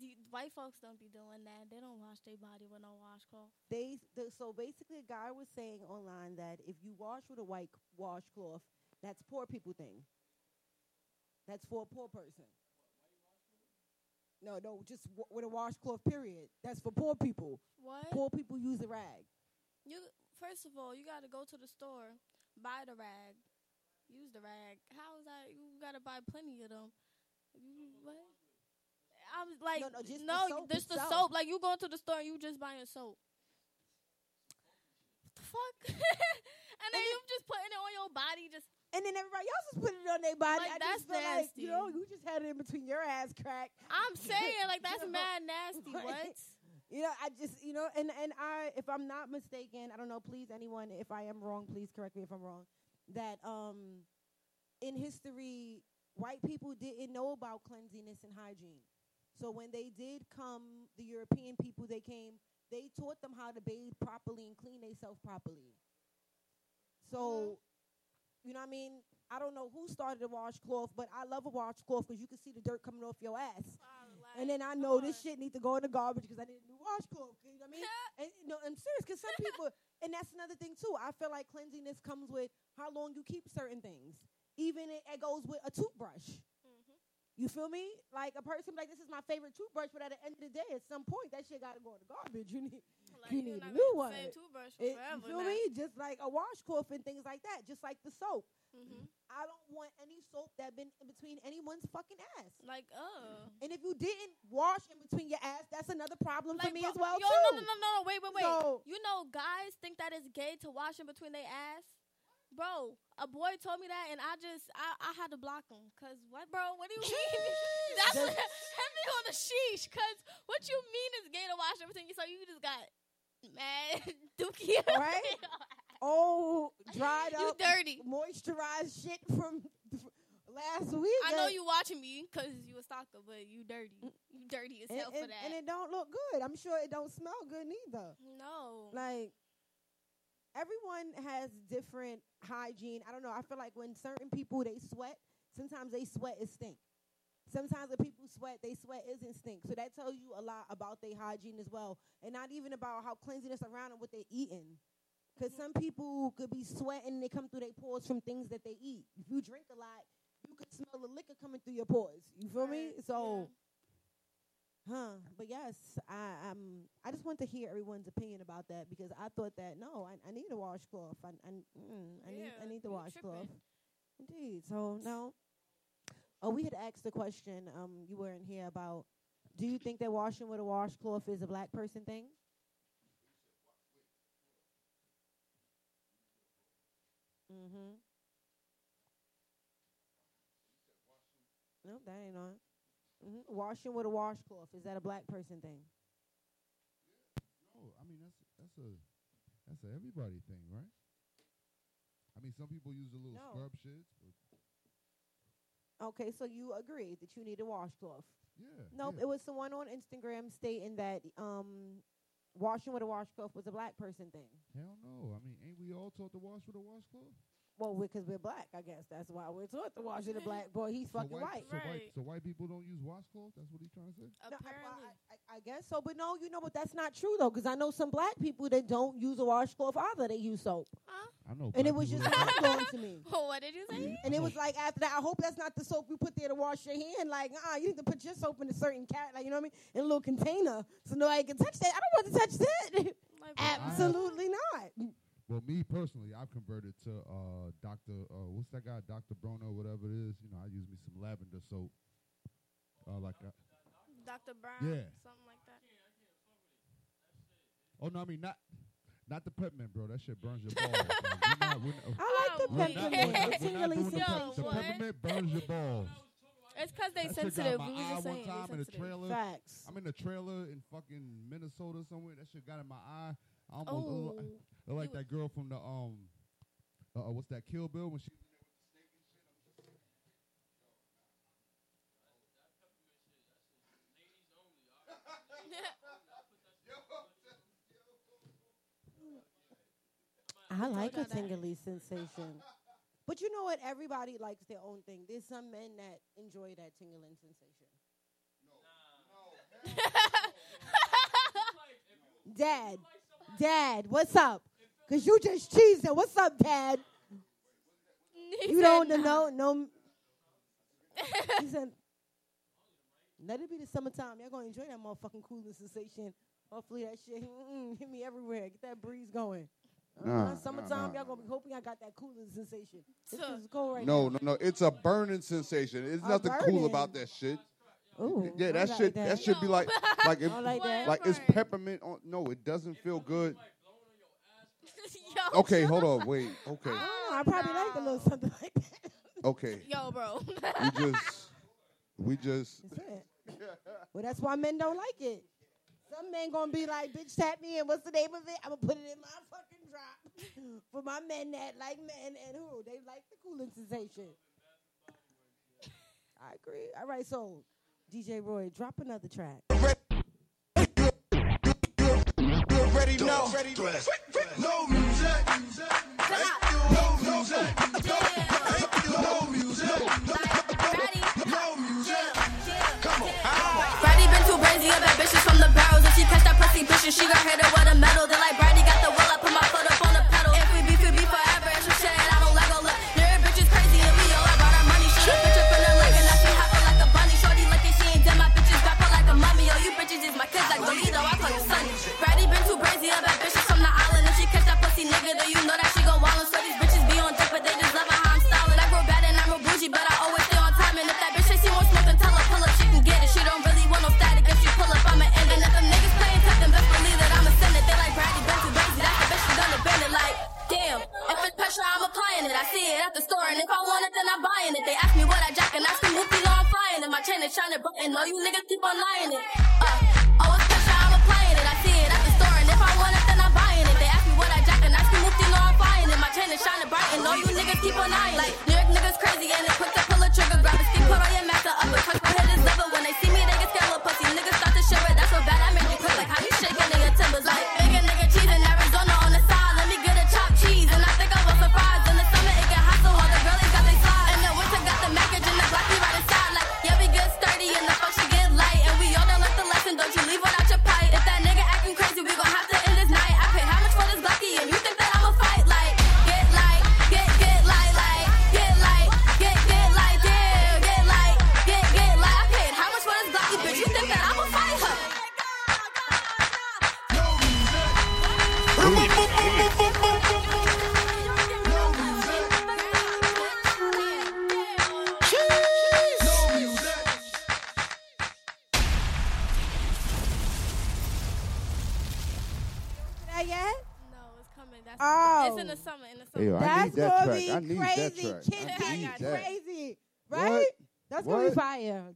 the white folks don't be doing that. They don't wash their body with no washcloth. they the, so basically a guy was saying online that if you wash with a white washcloth, that's poor people thing. That's for a poor person. No, no, just w- with a washcloth. Period. That's for poor people. What? Poor people use a rag. You first of all, you got to go to the store, buy the rag, use the rag. How is that? You got to buy plenty of them. You, what? I'm like, No, no, just the no, soap just the itself. soap. Like you going to the store and you just buying soap. What the fuck? and then you just putting it on your body, just And then everybody else is putting it on their body. Like, I just that's feel like you know you just had it in between your ass crack. I'm saying like that's You know? mad nasty. Right. What? You know, I just you know, and and I, if I'm not mistaken, I don't know. Please, anyone, if I am wrong, please correct me if I'm wrong. That um, in history, white people didn't know about cleanliness and hygiene. So when they did come, the European people they came, they taught them how to bathe properly and clean themselves properly. So, you know what I mean? I don't know who started the washcloth, but I love a washcloth because you can see the dirt coming off your ass. and then I know this shit need to go in the garbage because I need a new washcloth. You know what I mean? and, no, I'm serious because some people, and that's another thing too. I feel like cleanliness comes with how long you keep certain things. Even it, it goes with a toothbrush. Mm-hmm. You feel me? Like a person like this is my favorite toothbrush, but at the end of the day, at some point, that shit got to go in the garbage. You need, you you're need a new one. same toothbrush It- forever you feel now. me? Just like a washcloth and things like that. Just like the soap. Mm-hmm. I don't want any soap that been in between anyone's fucking ass. Like, uh. And if you didn't wash in between your ass, that's another problem for me bro, as well yo, too. No, no, no, no, no. Wait, wait, wait. So- you know, guys think that it's gay to wash in between their ass. Bro, a boy told me that, and I just, I, I had to block him. Cause what, bro? What do you mean? That's heavy on the sheesh. Cause what you mean is gay to wash in between you? So you just got mad dookie, Right? old, oh, dried You up, dirty. moisturized shit from last week. I know you watching me because you a stalker, but you dirty. You dirty as and, hell for that. and it don't look good. I'm sure it don't smell good neither. no. Like everyone has different hygiene. I don't know. I feel like when certain people they sweat, sometimes they sweat is stink. Sometimes the people sweat, they sweat isn't stink. So that tells you a lot about their hygiene as well, and not even about how cleanliness around and what they're eating. Because some people could be sweating, they come through their pores from things that they eat. If you drink a lot, you could smell the liquor coming through your pores. You feel me? So, huh? But yes, I um, I just want to hear everyone's opinion about that because I thought that no, I, I need a washcloth. I I, mm, I need I need the washcloth. Indeed. So no. Oh, we had asked the question. Um, you weren't here about. Do you think that washing with a washcloth is a black person thing? Mm-hmm. Nope, that ain't on. hmm Washing with a washcloth is that a black person thing? No, I mean that's that's a that's a everybody thing, right? I mean, some people use a little No. scrub shits, but Okay, so you agree that you need a washcloth? yeah. Nope, yeah. it was someone on Instagram stating that um, washing with a washcloth was a black person thing. Hell no. I mean, ain't we all taught to wash with a washcloth? Well, because we're black, I guess that's why we're taught to wash with a black boy. He's fucking so white, white. So white, so white people don't use washcloth. That's what he's trying to say. No, I, I, I, I guess so, but no, you know, but that's not true though, because I know some black people that don't use a washcloth either. They use soap, I know. and it was just people don't- mind blowing to me. what did you say? And it was like after that, I hope that's not the soap you put there to wash your hand. Like, ah, you need to put your soap in a certain cat, like you know what I mean, in a little container, so nobody can touch that. I don't want to touch that. Absolutely not. Well, me personally, I've converted to uh, Doctor. Uh, what's that guy? Doctor Brono, whatever it is. You know, I use me some lavender soap. Uh, like, uh, Dr. Brown, Yeah. something like that. oh no, I mean not. Not the peppermint, bro. That shit burns your balls. We're not- we're not- I like the we're not- peppermint. we're not- It's we're not doing the, pep- Yo, the peppermint burns your balls. It's because they That shit got sensitive. my We was eye just one saying. time in a sensitive. trailer. Facts. I'm in a trailer in fucking Minnesota somewhere. That shit got in my eye. I almost Oh. look like- look like that girl from the um, uh, what's that Kill Bill when she. I like a tingly sensation. But you know what? Everybody likes their own thing. There's some men that enjoy that tingling sensation. no no Dad, Dad, what's up? Cause you just cheesed it. What's up, Dad? He you don't know no. he said, "Let it be the summertime. Y'all gonna enjoy that motherfucking cooling sensation. Hopefully that shit mm, hit me everywhere. Get that breeze going. Uh, Nah, nah, summertime, nah, y'all gonna be hoping I got that cooling sensation. It's just cold right no, now. no, no. It's a burning sensation. There's A nothing cool about that shit. Ooh, yeah, I that like shit. that. That should be like, like if, like that. like it's peppermint on. No, it doesn't feel good. Yo, Okay, hold on, wait. Okay, I. Oh, I probably like a little something like that. okay. Yo, bro. We just, we just. That's it. Well, that's why men don't like it. Some men gonna be like, "Bitch, tap me in. What's the name of it? I'm gonna put it in my fucking drop for my men that like men and who they like the cooling sensation." I agree. All right, so DJ Roy, drop another track. Ready, no, ready, no music. No music. No music. No music. Come on. Brady been too crazy about bitches from the barrels. If she catch that pussy bitch, she gon' hit her with a medal. Then like Brady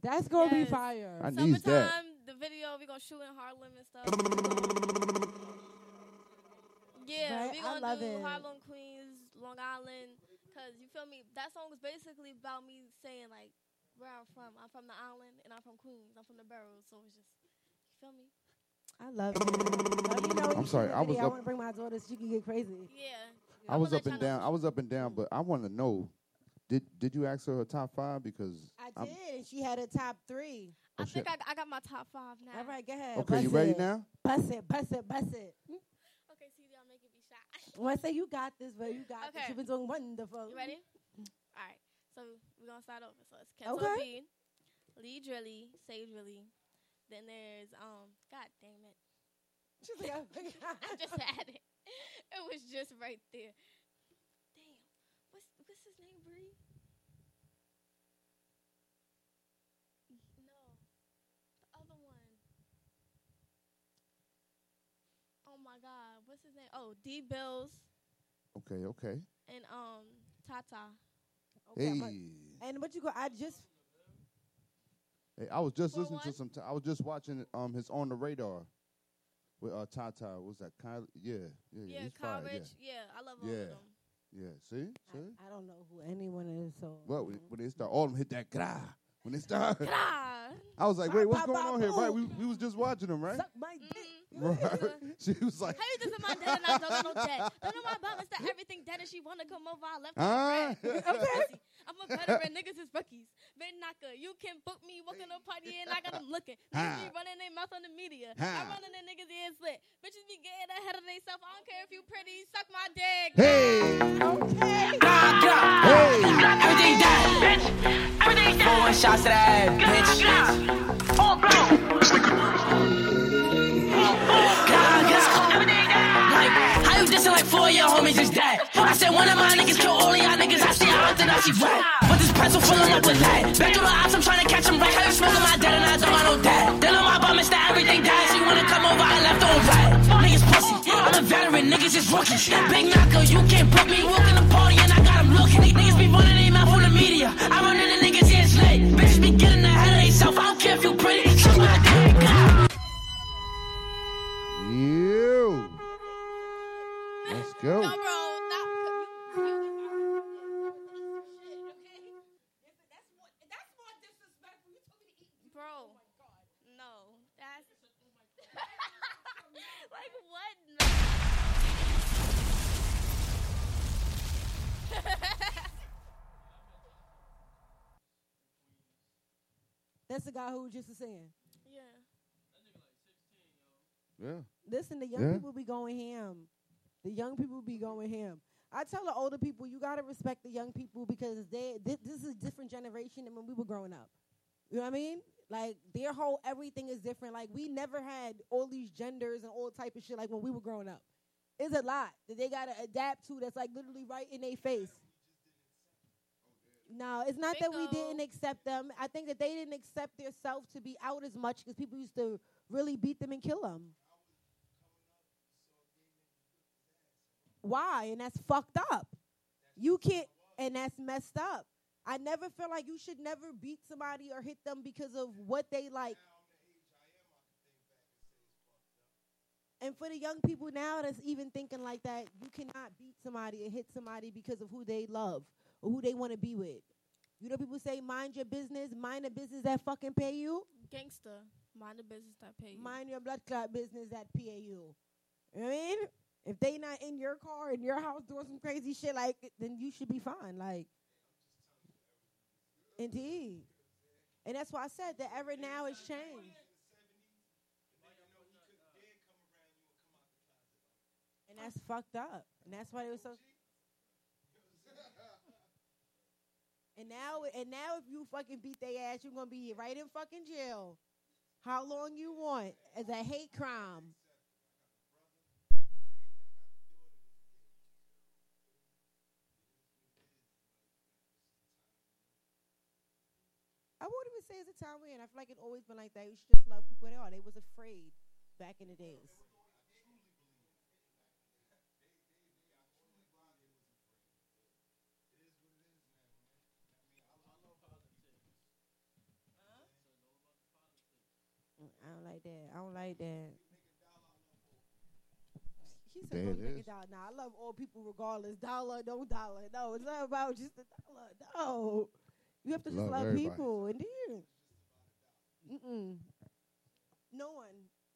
That's gonna be fire. I need that. The video we gonna shoot in Harlem and stuff. Yeah, Right, we I gonna love do it. Harlem, Queens, Long Island, cause you feel me. That song is basically about me saying like where I'm from. I'm from the island and I'm from Queens. I'm from the boroughs, so it's just you feel me. I love it. Let me know I'm sorry, shoot a I was video. I want to bring my daughter so she can get crazy. Yeah. I was up and down. I was up and down, but I want to know. Did did you ask her her top five? Because I I'm- did, and she had a top three. Oh, I shit. think I, I got my top five now. All right, go ahead. Okay, you ready it. now? Bust it, bust it, bust it. Okay, see, y'all making me shy. Well, I say you got this, but you got this. Okay. You've been doing wonderful. You ready? All right. So we're gonna start over. So it's Kenzo Okay. B, Lee Drilly, Say Drilly. Then there's um. God damn it. She's like, oh I just had it. It was just right there. Damn. What's what's his name, Bree? No. The other one. Oh my God. What's his name? Oh, Dee Billz Okay, okay. and um Tata. Okay, hey, but- And what you go? I just hey, I was just For listening to some. T- I was just watching um his on the radar with uh Tata. What was that Kyle? Yeah, yeah, Yeah, he's Kyle fire, Rich. Yeah. I love all Yeah. of them. Yeah. See, see. I don't know who anyone is. So Well, when, when they start, all of them hit that gra. When they start, I was like, wait, what's going on here? Right, we we was just watching them, right? suck my dick. Right. she was like, How you just in my dead and I don't know no dead? Don't know my balance that everything dead and she wanna come over. I left Ah. her okay. I'm a veteran, niggas is rookies. Ben knocker, you can book me walking a party and I got them looking. Niggas be running their mouth on the media. I'm running the niggas ears lit. Bitches be getting ahead of themselves. I don't care if you pretty, suck my dick. hey, Okay. hey. Everything dead, bitch. Everything dead. Four shots to the head, bitch. All blow. How you dissing like four of your homies is dead? I said one of my niggas kill all of y'all niggas. I see how often I see red. But this pencil filling up with. Back to the ops, I'm trying to catch him back. How you smoking my dead and I don't? Then on my bum, it's that everything dies. Wanna come over, I left on red. Niggas pussy. I'm a veteran, niggas is rookies. Big knocker, you can't book me. Walking the party and I got them looking. These niggas be running their mouth on the media. I run go. No, bro, not you. you Bro, no, that's like what? That's the guy who was just saying. yeah. Yeah. Listen, the young Yeah. people be going ham. The young people be going ham. I tell the older people, you gotta respect the young people because they this, this is a different generation than when we were growing up. You know what I mean? Like their whole everything is different. Like we never had all these genders and all type of shit like when we were growing up. It's a lot that they gotta adapt to. That's like literally right in their face. No, it's not that we didn't accept them. I think that they didn't accept themselves to be out as much because people used to really beat them and kill them. Why? And that's fucked up. You can't, and that's messed up. I never feel like you should never beat somebody or hit them because of what they like. And for the young people now that's even thinking like that, you cannot beat somebody and hit somebody because of who they love or who they want to be with. You know, people say, mind your business, mind the business that fucking pay you. Gangster. Mind the business that pay you. Mind your blood clot business that pay you. You know what I mean? If they not in your car in your house doing some crazy shit like then you should be fine. Like Indeed. And that's why I said that era now has changed. And that's fucked up. And that's why it was so And now and now if you fucking beat their ass, you're gonna be right in fucking jail. How long you want as a hate crime. I won't say it's a time we're in. I feel like it's always been like that. You should just love people they are. They was afraid back in the days. Mm, I don't like that. I don't like that. She said, "Don't make is. dollar." Nah, I love all people regardless. Dollar, no dollar. No, it's not about just the dollar. No, you have to just Love everybody. people. Indeed. Mm-mm. No one.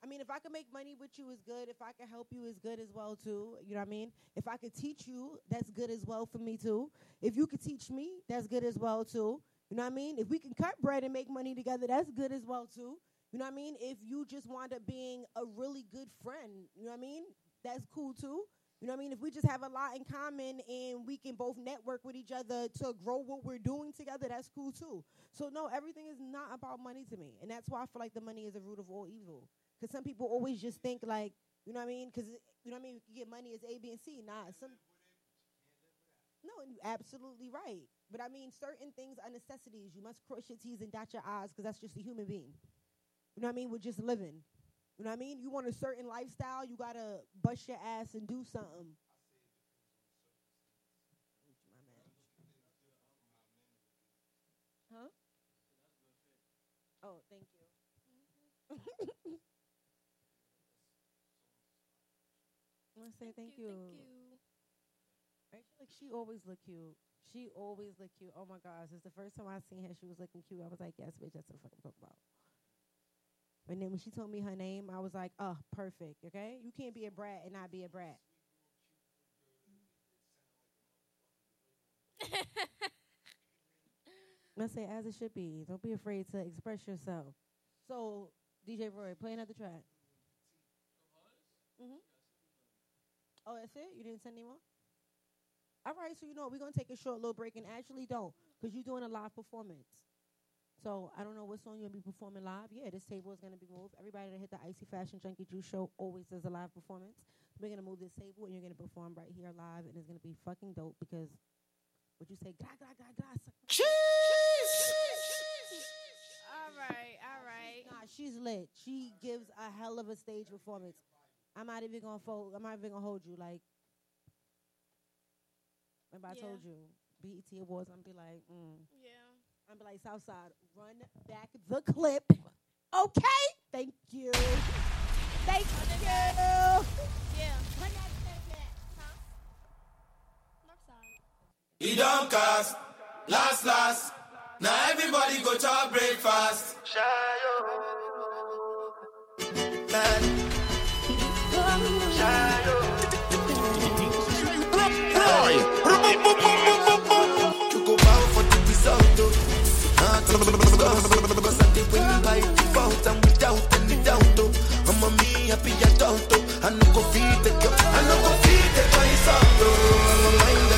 I mean, if I could make money with you, is good. If I could help you, is good as well too. You know what I mean? If I could teach you, that's good as well for me too. If you could teach me, that's good as well too. You know what I mean? If we can cut bread and make money together, that's good as well too. You know what I mean? If you just wind up being a really good friend, you know what I mean? That's cool too. You know what I mean? If we just have a lot in common and we can both network with each other to grow what we're doing together, that's cool too. So no, everything is not about money to me, and that's why I feel like the money is the root of all evil. Because some people always just think like, you know what I mean? Because you know what I mean? You get money as A, B, and C. Nah, some. No, and you're absolutely right. But I mean, certain things are necessities. You must cross your T's and dot your I's because that's just a human being. You know what I mean? We're just living. You know what I mean? You want a certain lifestyle, you gotta bust your ass and do something. Huh? Oh, thank you. I want to say thank, you. Actually, like she always look cute. She always look cute. Oh my gosh, it's the first time I seen her. She was looking cute. I was like, yes, bitch, that's what the fuck I'm talking about. And then when she told me her name, I was like, oh, perfect. Okay, you can't be a brat and not be a brat. Let's say as it should be. Don't be afraid to express yourself. So, DJ Roy, play another track. Mm-hmm. Oh, that's it? You didn't send any more? All right, so you know we're going to take a short little break and actually don't because you're doing a live performance. So I don't know what song you're going to be performing live. Yeah, this table is going to be moved. Everybody that hit the Icy Fashion Junkie Juice show always does a live performance. We're going to move this table and you're going to perform right here live and it's going to be fucking dope because what you say, gra, gra, gra, gra, suck- All right, all right. Nah, she's lit. She gives a hell of a stage performance. I'm not even gonna fold. I'm not even gonna hold you. Like, remember I Yeah. told you, BET Awards. I'm be like, mm. Yeah. I'm be like, Southside, run back the clip. Okay. Thank you. Thank you. Yeah. Run that clip back. Northside. He don't cast, last, last. Now everybody go to breakfast. You Cause I did win by default and without any doubt. I'm a me happy adult, oh. I no go feed the girl, I no go feed the out, oh.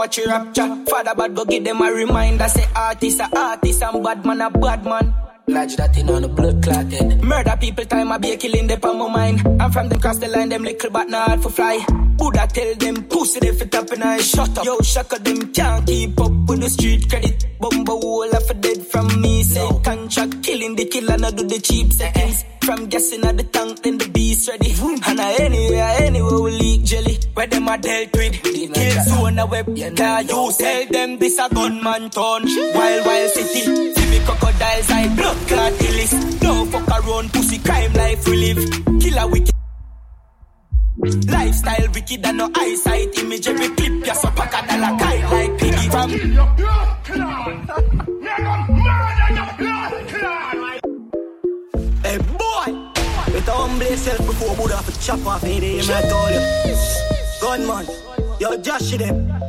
watch you rapture. Father bad go give them a reminder. Say artist a artist and bad man a bad man. Lodge that in on the blood clotted. Eh. Murder people time I be a killing them on my mind. I'm from them cross the line, them little but not for fly. Buddha tell them pussy they fit up and I shut up. Yo, shackle them can't keep up with the street credit. Bumbo wall of a dead from me. Say no. contract killing the killer, not do the cheap seconds. Eh, eh. From guessing at the a weapon. Can you tell them this a gunman town? Wild, wild city. See me crocodiles, I blood clot illis. No fuck around, pussy crime life we live. Killer wicked. Lifestyle wicked and no eyesight image. Every clip You're so pack a dollar kite like piggy from. Hey boy, better humble yourself before Buddha for chop off any damn at all. Josh them.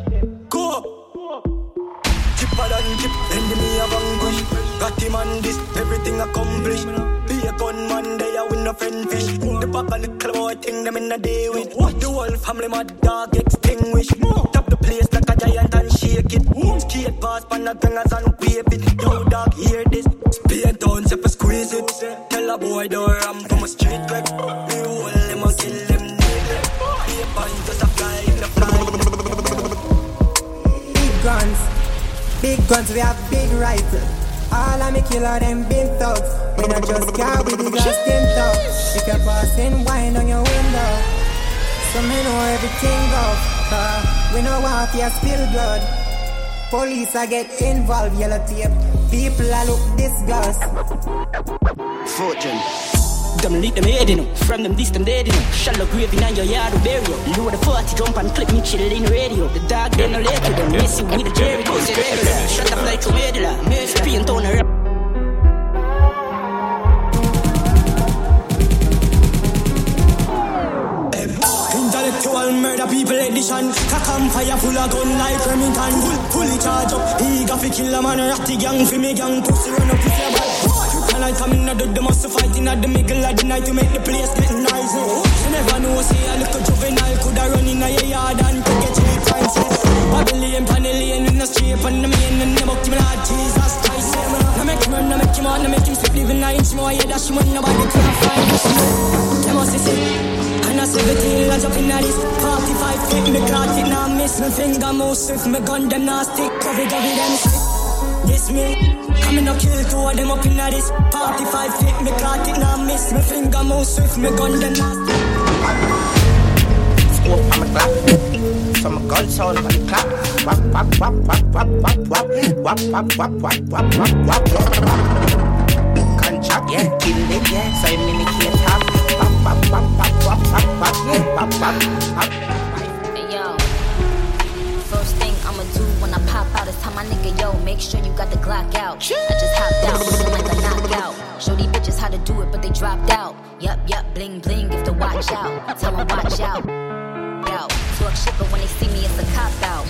mafia spill blood. Police are get involved, yellow tape. People I look disgust. Fortune. Them lead them head in them, from them distant dead in them. Shallow grave in your yard of burial. Load the 40 jump and clip me chilling radio. The dog then no later, them missing with the Jerry. Shut up like a meddler. Paint on around. actual murder people edition. Cock on fire full of gun like Remington. Full, fully charge up. He got fi kill a man. A Ratty gang fi me gang. Pussy run up with your ball. And I come in and do the muscle fighting at the middle of the night to make the place get nice. Oh, oh. You never know, say a little juvenile could have run in a yard and could get you crimes. Oh, Babylon, Panellian, in the street, and the main, and the book, me know, Jesus Christ. I make him run, I make him on, I make him sleep, even I inch more, yeah, that's when nobody can find. Come on, sissy. And I 17, I jump in at this 45 feet, me caught it, now miss Me finger move swift, me gun them now stick Cover, cover them This me, coming up kill two of them up in at this 45 feet, me caught it, now miss Me finger move swift, me gun them now stick on my clock. From a gun sound on the clock. Wap, wap, wap, wap, wap, wap, wap. Wap, wap, wap, wap, wap, wap, wap, wap. Contract, yeah, kill it, yeah. So I'm in the key top. First thing I'ma do when I pop out is tell my nigga, yo, make sure you got the Glock out. I just hopped out, knockout. Show these bitches how to do it, but they dropped out. Yup, yup, bling, bling, if to watch out. Tell 'em watch out. Talk shit, but when they see me, it's a cop out.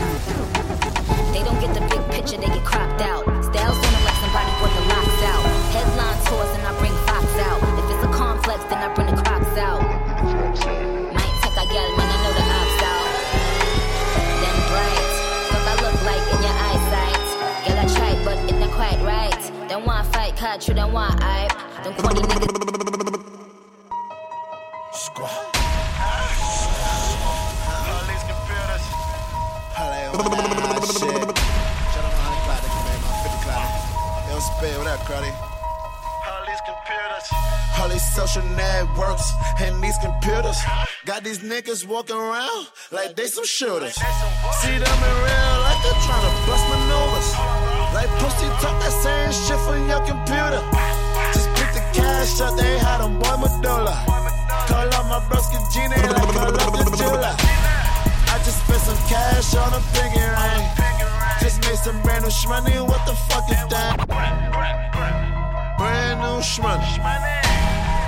They don't get the big picture, they get cropped out. Styles sounding like somebody brought the locks out. Headline Don't want fight, cut you, don't want hype. Them corny niggas. Squad. Police computers. Holla on that shit. Shout out my Clyde, my 50 Clyde. Yo, spare, what up, Crowdy? Police computers. All these social networks and these computers got these niggas walking around like they some shooters. See them in real life, they're trying to bust maneuvers. Like pussy talk that same shit from your computer. Just pick the cash up, they had them boy medulla. Call up my broski Gina like call up the jeweler. I just spent some cash on a pinky ring. Just made some brand new shmoney, what the fuck is that? Brand new shmoney.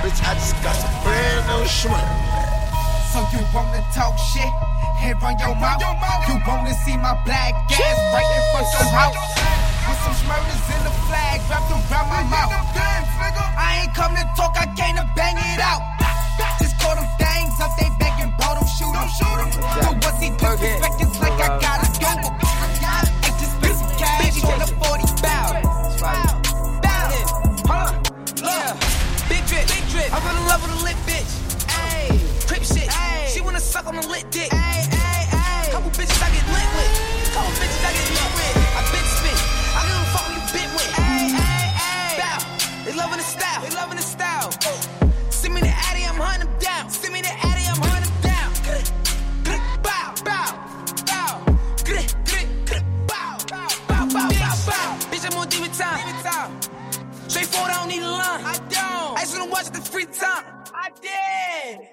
Bitch, I just got some brand new shmoney. So you wanna talk shit? Hey, run your mouth. You wanna see my black ass right in front your house? With some smurders in the flag wrapped around my mouth. I ain't come to talk, I came to bang it out. Just call them things up, they begging, bought them, shoot them. So what's he disrespect? It's like I gotta do it. It's just spend some cash on the 40 bow. Bow. Huh? Yeah. Big drip. I fell in love with a lit bitch. Ayy. Crip shit. Ayy. She wanna suck on a lit dick. Ayy, 24, I don't need a line. I don't. I just wanna watch it this free time. I did.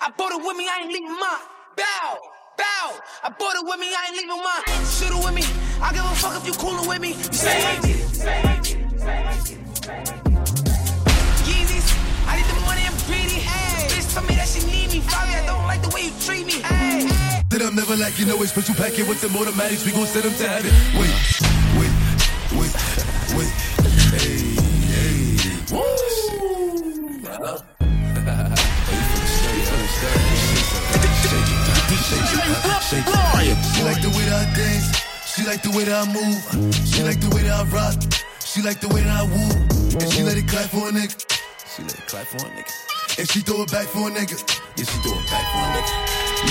I bought it with me, I ain't leaving my Bow, bow. I bought it with me, I ain't leaving my shooter with me. I give a fuck if you coolin' with me. You say hate me. Yeezys, I need the money, I'm greedy. Ay. Bitch tell me that she need me. Probably I don't like the way you treat me. Hey. Ay. That I'm never like you know, it's special packet with the automatics. We gon' set them to heaven. Wait, wait, wait, wait. She like the way that I dance. She like the way that I move. She like the way that I rock. She like the way that I woo. And she let it clap for a nigga. She let it clap for a nigga. And she throw it back for a nigga. Yeah, she throw it back for a nigga.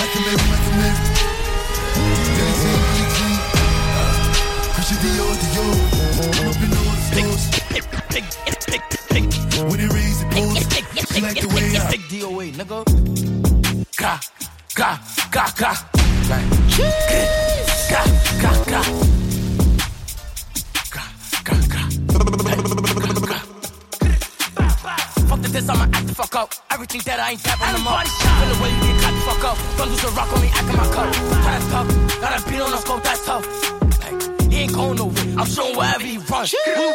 Like a Mary, like a man. Mary. Billie Jean, Billie Jean. Christian Dior, Dior. When it rains, it pours. She like the way I. DOA, nigga. Ga, ga, ga, ga. Like, ga. Fuck the this, I'ma act the fuck up. Everything that I ain't tapping them up. Feel the way you get caught the fuck up. Don't lose a rock on me, acting my cup. That's tough. Got a beat on the scope, that's tough. Like, he ain't going nowhere. I'm showing wherever he runs. I'm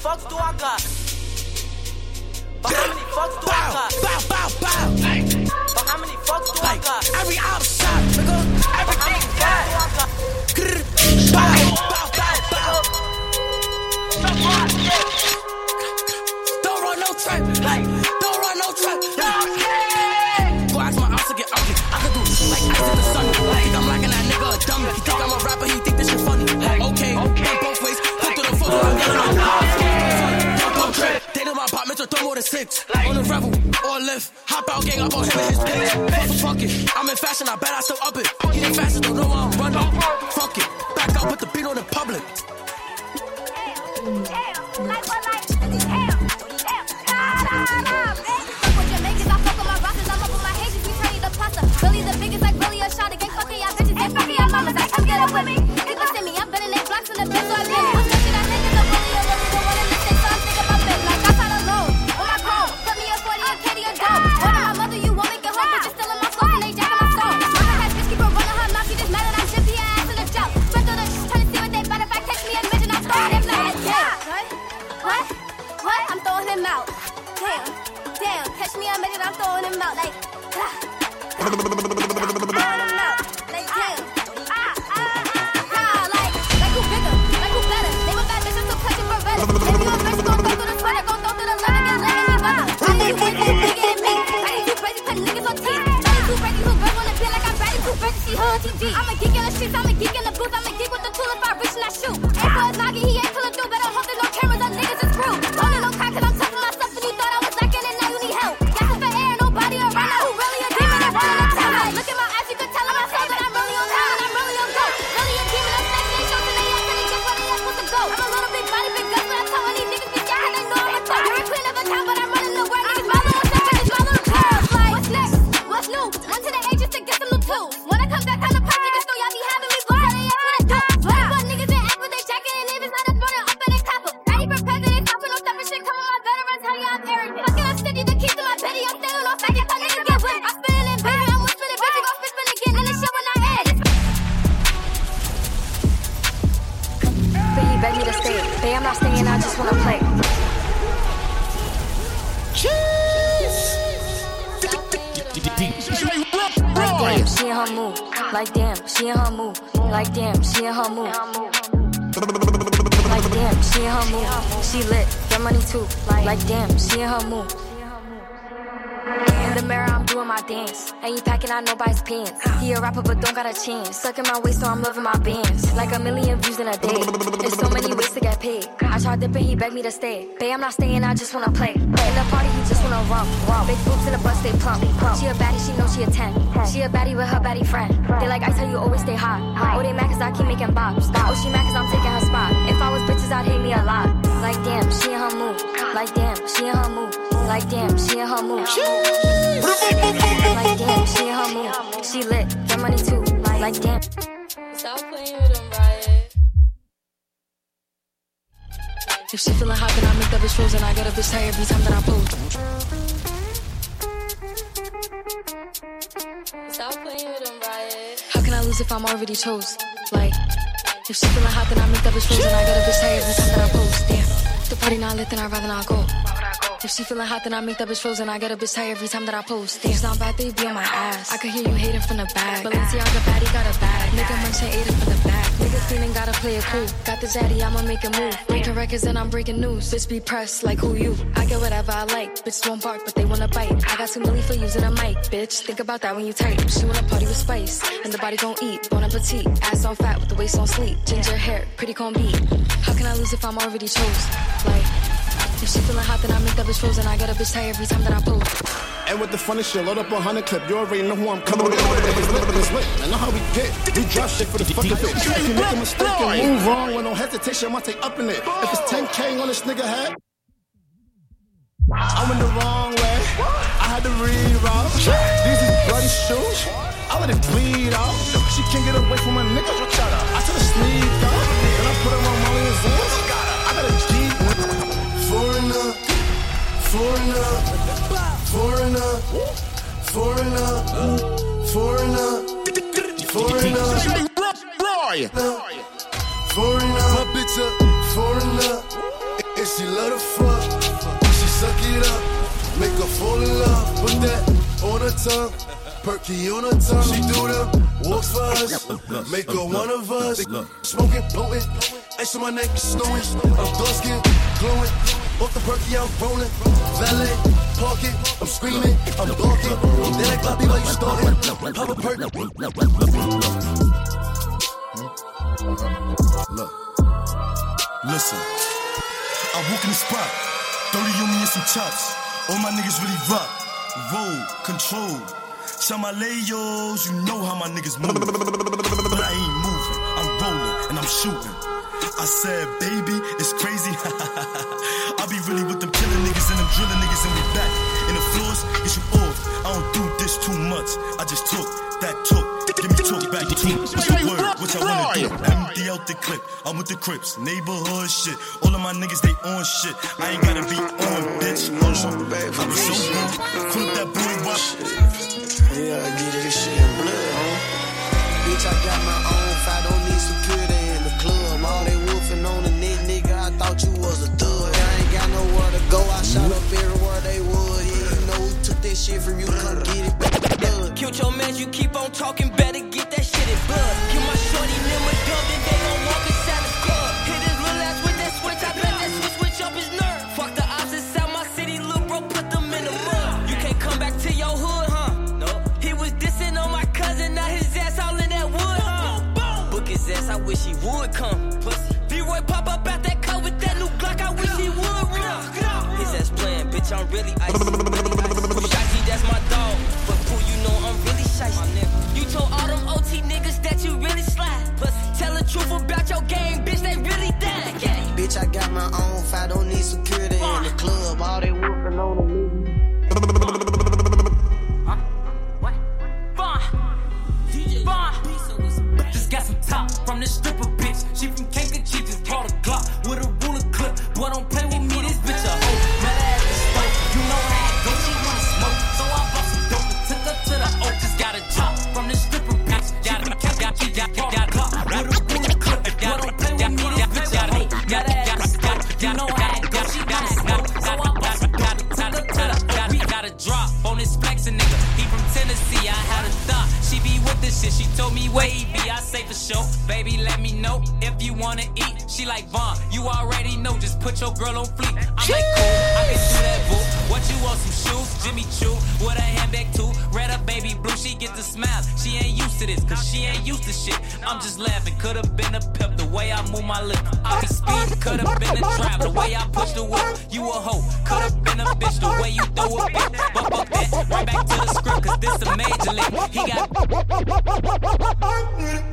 fucks do I got? But how many fucks do I got? Bow, bow, bow. But how many fucks do I got? Every outside, nigga. Everything bad. Grr, I'm in fashion, I bet I still up it. Ain't faster, a chance. Sucking my waist, so I'm loving my bands. Like a million views in a day. There's so many ways to get paid. I tried dipping, he begged me to stay. Babe, I'm not staying, I just wanna play. In the party, he just wanna rump. rump. Big boobs in the bus, they plump. She a baddie, she know she a 10. She a baddie with her baddie friend. They like, I tell you, always stay hot. Oh, they mad cause I keep making bops. Oh, she mad cause I'm taking her spot. If I was bitches, I'd hate me a lot. Like damn, she in her mood. Like damn, she in her mood. Like damn, she in her mood. Like damn, she in her mood. Too. Like damn. Stop playing with him, Riot. If she feeling hot, then I make that bitch frozen. I got a bitch tired every time that I post. Stop playing with him, Riot. How can I lose if I'm already chose? Like, if she feeling hot, then I make that bitch frozen. I got a bitch tired every time that I post. Damn, the party not lit, then I'd rather not go. If she feeling hot, then I make that bitch frozen. I get a bitch tired every time that I post. It's not bad, they be on my ass. I can hear you hating from the back. Balenciaga baddie got a bag. Nigga munch and ate it from the back. Nigga feeling gotta play it cool. Got the zaddy, I'ma make a move. Making records and I'm breaking news. Bitch be pressed like who you? I get whatever I like. Bitches won't bark, but they wanna bite. I got too many for using a mic, bitch. Think about that when you type. She wanna party with spice, and the body gon' eat. Bon appetit, ass on fat with the waist on sleep. Ginger hair, pretty con beat. How can I lose if I'm already chose? Like. If she feeling hot, then I make that bitch frozen. I get a bitch tired every time that I post. And with the funny shit, load up a hundred clip. You already know who I'm coming with. It's lit, it's lit. I know how we get. We drop shit for the fucking fit. If you make a mistake and move wrong with no hesitation, I might take up in it. If it's 10K on this nigga head, I went the wrong way. I had to reroute. These is bloody shoes. I let it bleed out. She can't get away from a nigga. I took a sneak out. Foreigner, foreigner, foreigner, foreigner, foreigner. Foreigner, my bitch a foreigner, and she love to fuck. She suck it up, make her fall in love. Put that on her tongue, perky on her tongue. She do them walks for us, make her one of us. Smoking, potent, ice on my neck, snowing. I'm dark skin, glowing. Off the perky, I'm rolling. Valet, parking, I'm screaming, I'm barking. They like Bobby, why you starting? Pop a perk. Hmm? Look. Listen. I walk in the spot. 30 on me and some chops. All my niggas really rock. Roll, control. Shout you know how my niggas move. But I ain't moving. I'm rolling and I'm shooting. I said, baby, it's crazy. Just talk, that talk. Give me talk back too. What's the word? What y'all wanna do? Empty out the clip. I'm with the Crips, neighborhood shit. All of my niggas, they on shit. I ain't gotta be on, bitch. On some bad I'm so good. Flip that boy watch. Yeah, I get this shit in blood, huh? Bitch, I got my own If I don't need security in the club. All they wolfing on the net, nigga, I thought you was a thug. I ain't got nowhere to go, I shot up everywhere they would. Took that shit from you, come get it. Killed your man, you keep on talking, better get that shit in blood. Kill my shorty, them a dub, then they gon' walk inside the club. Hit his little ass with that switch, I bet that switch switch up his nerve. Fuck the ops inside my city, little bro, put them in the mud. You can't come back to your hood, huh? No. He was dissing on my cousin, now his ass all in that wood, huh? Boom, boom. Book his ass, I wish he would come. Pussy. B-Roy pop up out that car with that new Glock, I wish he would run. His ass playing, bitch, I'm really icy. Shotty, that's my dog. But fool, you know I'm really shiesty. You told all them OT niggas that you really slide. Pussy. Tell the truth about your game, bitch, they really died. Bitch, I got my own I don't need security in the club. All they wolfing on the niggas. Just got some top from this stripper wanna eat. She like Vaughn. You already know. Just put your girl on fleek. I'm like cool. I can do that, boo. What you want? Some shoes? Jimmy Choo with a handbag too. Red up, baby blue. She get the smile. She ain't used to this, cause she ain't used to shit. I'm just laughing. Could've been a pimp the way I move my lips. I be speed, Could've been a drive the way I push the whip. You a hoe. Could've been a bitch the way you throw a bitch. But fuck that. Right back to the script, cause this a major league. He got.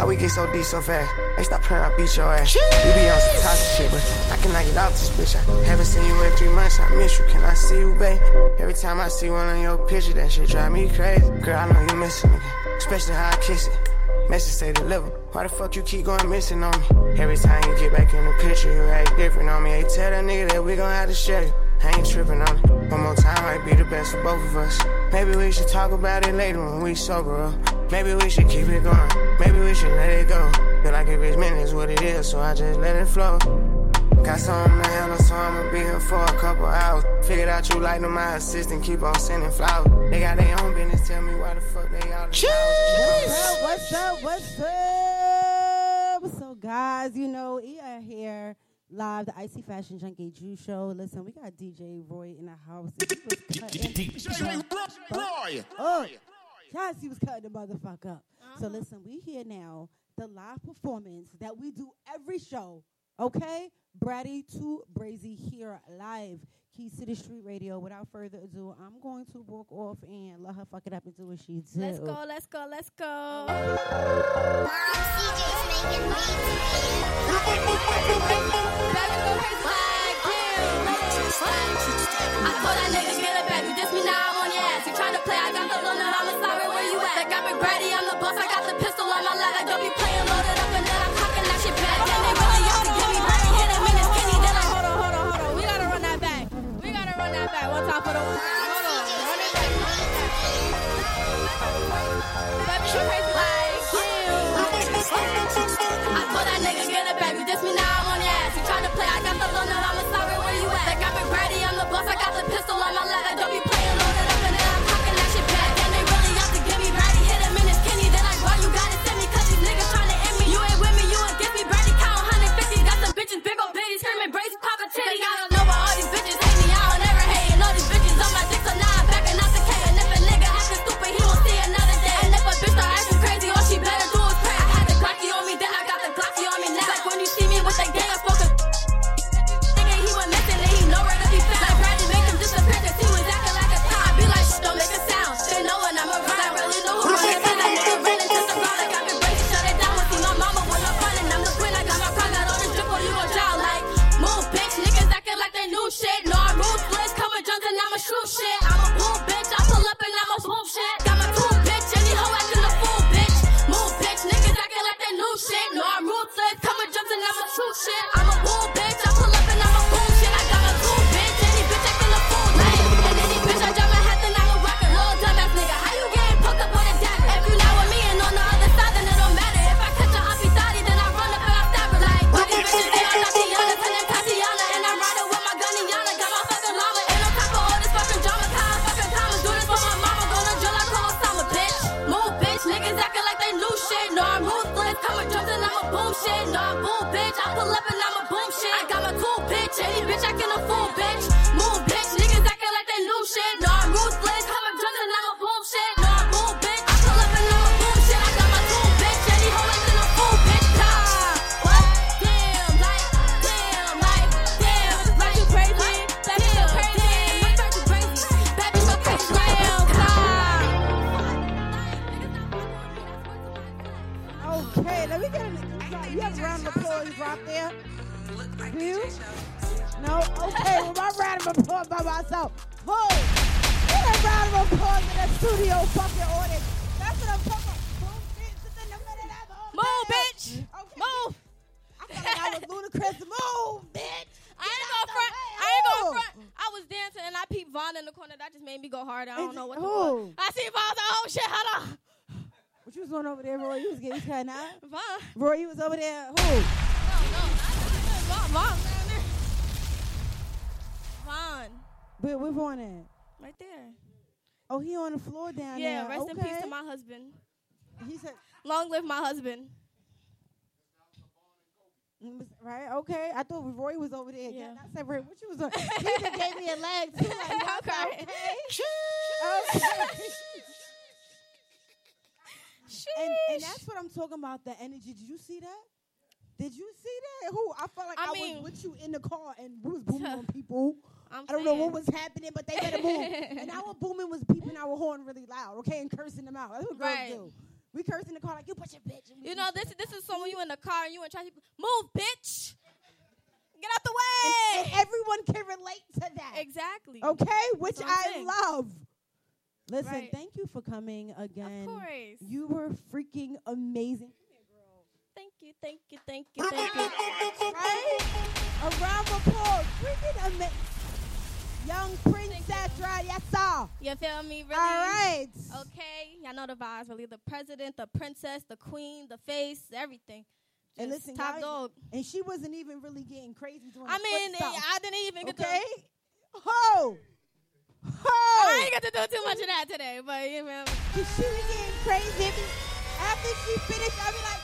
How we get so deep so fast? Hey, stop playing, I beat your ass. You be on some toxic shit, but I cannot get out this bitch. I haven't seen you in three months, I miss you. Can I see you, babe? Every time I see one of your pictures, that shit drive me crazy. Girl, I know you missing me, especially how I kiss it. Message say deliver. Why the fuck you keep going missing on me? Every time you get back in the picture, you act different on me. Hey, tell that nigga that we gon' have to share you. I ain't tripping on it. One more time might be the best for both of us. Maybe we should talk about it later when we sober up. Maybe we should keep it going. Maybe we should let it go. Feel like if it's meant, it's what it is, so I just let it flow. Got something to handle, so I'ma be here for a couple hours. Figured out you like them, my assistant, keep on sending flowers. They got their own business, tell me why the fuck they all What's up? What's up? What's up? So, guys, you know, we are here live, the Icy Fashion Junkie Juice Show. Listen, we got DJ Roy in the house. and he was cutting the. Oh, yes, he was cutting the motherfucker up. So, listen, we here now, the live performance that we do every show. Okay, Bratty Two Brazy here live, Key City Street Radio. Without further ado, I'm going to walk off and let her fuck it up and do what she do. Let's go, let's go, let's go. I thought get husband. He said, Long live my husband. Mm, right? Okay. I thought Roy was over there. Yeah. I said, Roy, what you was doing? he gave me a leg too. Like, Okay. and, and that's what I'm talking about. The energy. Did you see that? Did you see that? Who I felt like I, I mean, was with you in the car and we was booming on people. I'm I do not know what was happening, but they better move. and our booming was beeping our horn really loud, okay, and cursing them out. That's what girls right. do. We curse in the car like you put your bitch. you know this. This is someone you in the car and you in to Move, bitch. Get out the way. And, and everyone can relate to that. Exactly. Okay, which I saying. love. Listen, right. thank you for coming again. Of course. You were freaking amazing. Thank you, thank you, thank you, thank you. right? A round of applause. Freaking amazing. Young princess right, yes sir. You feel me? Really? All right. Okay, y'all know the vibes. Really, the president, the princess, the queen, the face, everything. Just and listen, top dog. And she wasn't even really getting crazy. I mean, I didn't even get okay. To, Ho. Ho. I ain't got to do too much of that today, but you know. Cause she was getting crazy. After she finished, I be like,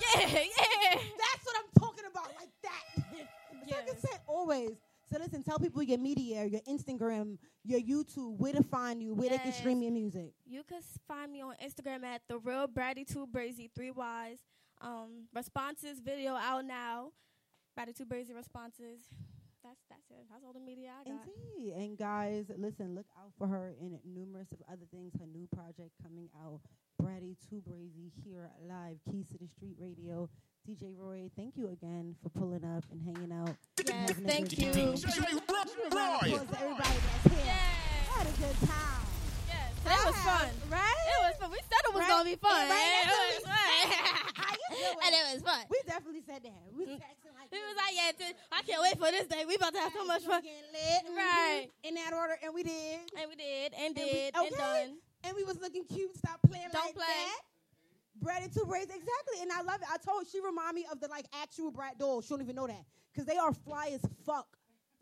yeah, yeah. That's what I'm talking about, like that. yeah. Like always. So listen, tell people your media, your Instagram, your YouTube, where to find you, where yes. they can stream your music. You can find me on Instagram at the real Bratty Two Brazy Three Y's. Um, responses video out now. Bratty Two Brazy responses. That's that's it. That's all the media I got. Indeed. And guys, listen, look out for her in numerous of other things. Her new project coming out. Bratty Two Brazy here live, Keys to the Street Radio. DJ Roy, thank you again for pulling up and hanging out. Yes, having thank you. DJ Give a round of Roy. everybody that's here. Had a good time. Yes, that was fun. Right? It was fun. We said it was Right? gonna be fun. Yeah, right? It was fun. How you doing? and it was fun. We definitely said that. We mm. was texting like He was like, yeah, dude, I can't wait for this day. We about to have so much fun. lit. Mm-hmm. Right. In that order, and we did. And we did, and we- did, and okay. done. And we was looking cute. Stop playing Don't like play. that. Bread and two braids, exactly. And I love it. I told she remind me of the like actual Bratz dolls. She don't even know that because they are fly as fuck.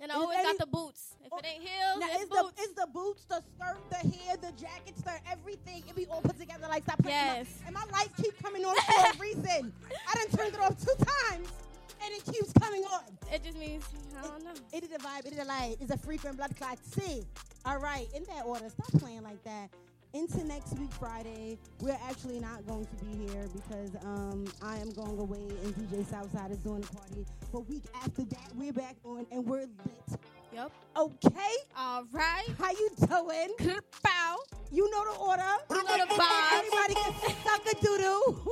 And I always got the boots. If it ain't heels, Now, it's, it's boots. the it's the boots, the skirt, the hair, the jackets, the everything. It be all put together like stop playing. Yes. And my, and my lights keep coming on for a reason. I done turned it off two times, and it keeps coming on. It just means I don't know. It is a vibe. It is a light. It's a frequent blood clot. See, all right, in that order. Stop playing like that. Into next week Friday, we're actually not going to be here because um, I am going away and DJ Southside is doing the party. But week after that, we're back on and we're lit. Yep. Okay. All right. How you doing? Bow. You know the order. You know the vibes. Everybody can suck a doo doo.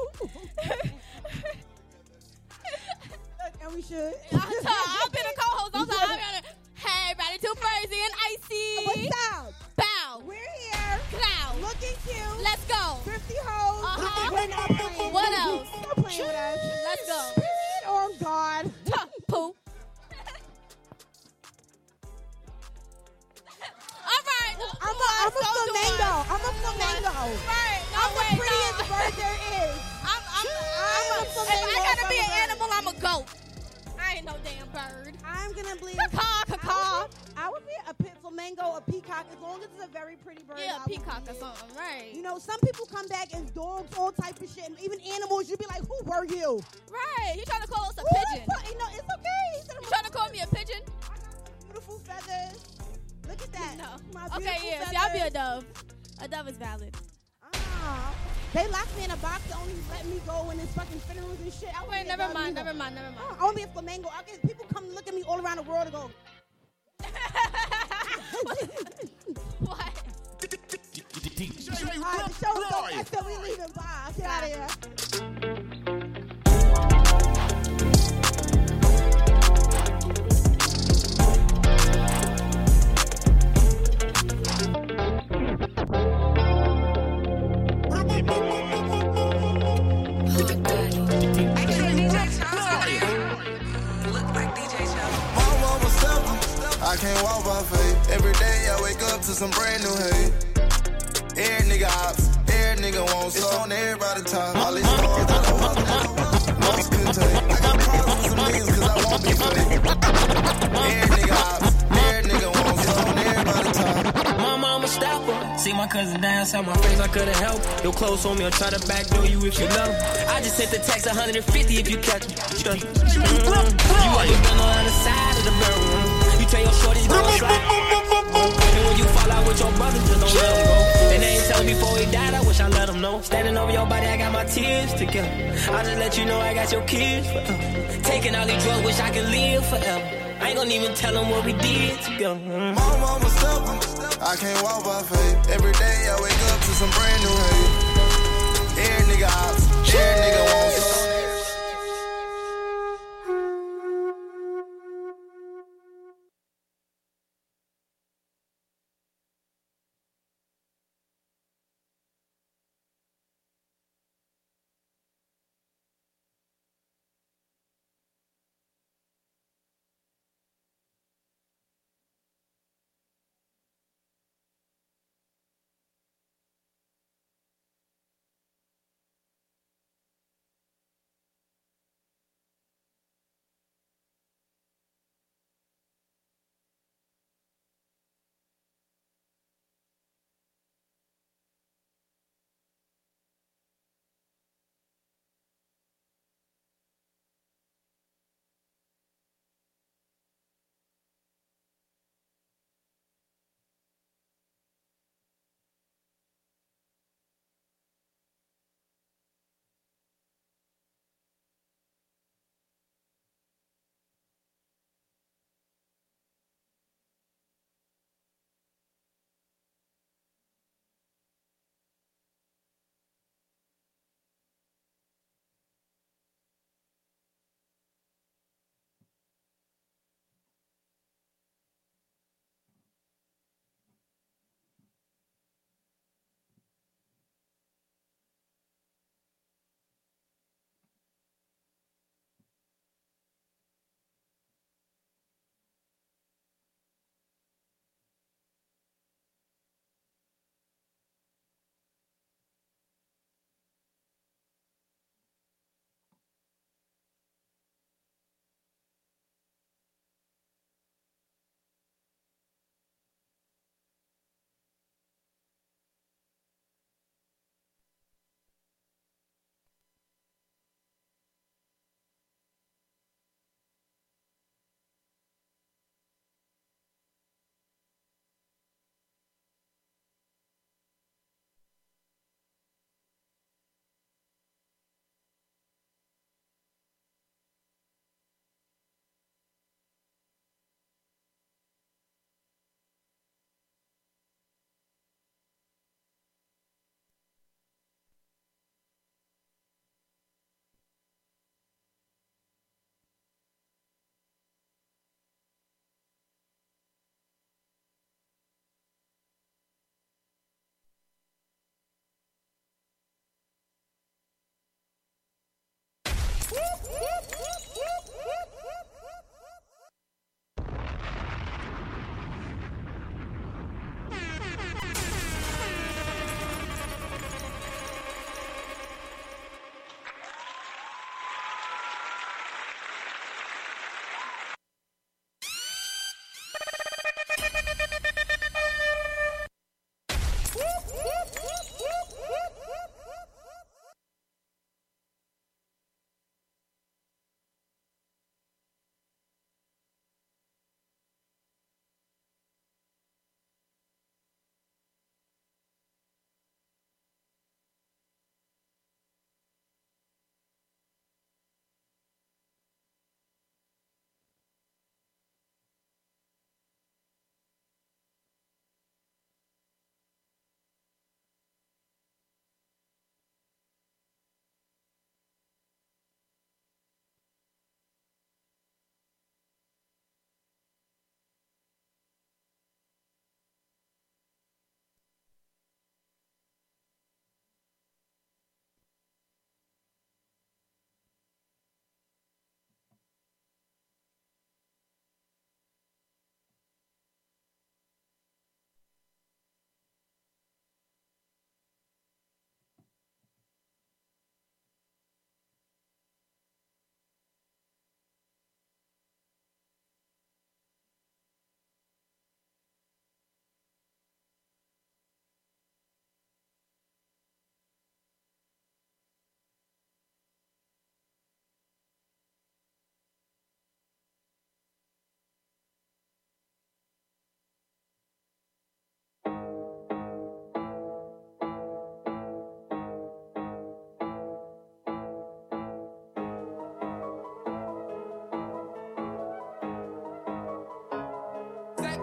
and we should. I've been a co-host. I'm. I'm gonna, hey, everybody, too crazy and icy. What's up? Bow. We're here. Cloud. Looking cute. Let's go. Thrifty hoes. Uh-huh. We're not playing. What else? Stop playing with us. Let's go. Oh God. Poo. All right. I'm a, I'm a flamingo. I'm a flamingo. Right. No I'm way, the prettiest no. bird there is. I'm, I'm, I'm a if flamingo. I gotta be an animal, I'm a goat. I ain't no damn bird. I'm gonna believe. Caw, caw. I would be a pit flamingo, a peacock, as long as it's a very pretty bird. Yeah, I a peacock or something, right? You know, some people come back as dogs, all type of shit, and even animals. You'd be like, "Who were you?" Right. You trying to call us a pigeon? fuck- You know, it's okay. You trying to call me a pigeon? beautiful feathers. Look at that. No. Okay, yeah. See, I'll be a dove. A dove is valid. They locked me in a box to only let me go when it's fucking funerals and shit. I wanna Wait, be a never mind, never mind, never mind. I want to be a flamingo. I get people come look at me all around the world and go. what? All right, the show's over, so we leaving. Bye. Get out of here. I can't walk by faith. Every day I wake up to some brand new hate. Every nigga ops, every nigga wants it's on everybody top. All these stars that I want, most couldn't take. I got problems with some niggas cause I won't be fake. Every nigga ops, every nigga wants it's on everybody top. My mama stopper. See my cousin dance on my face, I couldn't help. Your clothes on me, I'll try to backdoor you if you love. I just hit the tax 150 if you catch me. Trust me. Mm. You always been on the side of the bedroom. You tell your shorties go slide. And when you fall out with your brothers, just don't let them go. And they ain't tell me before he died, I wish I let him know. Standing over your body, I got my tears together. I just let you know I got your kids forever. Taking all these drugs, wish I could live forever. I ain't gonna even tell them what we did together. Mm. My mama seven. I can't walk by faith. Every day I wake up to some brand new hate. Every nigga ops, every nigga wants.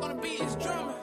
On the beat is drumming.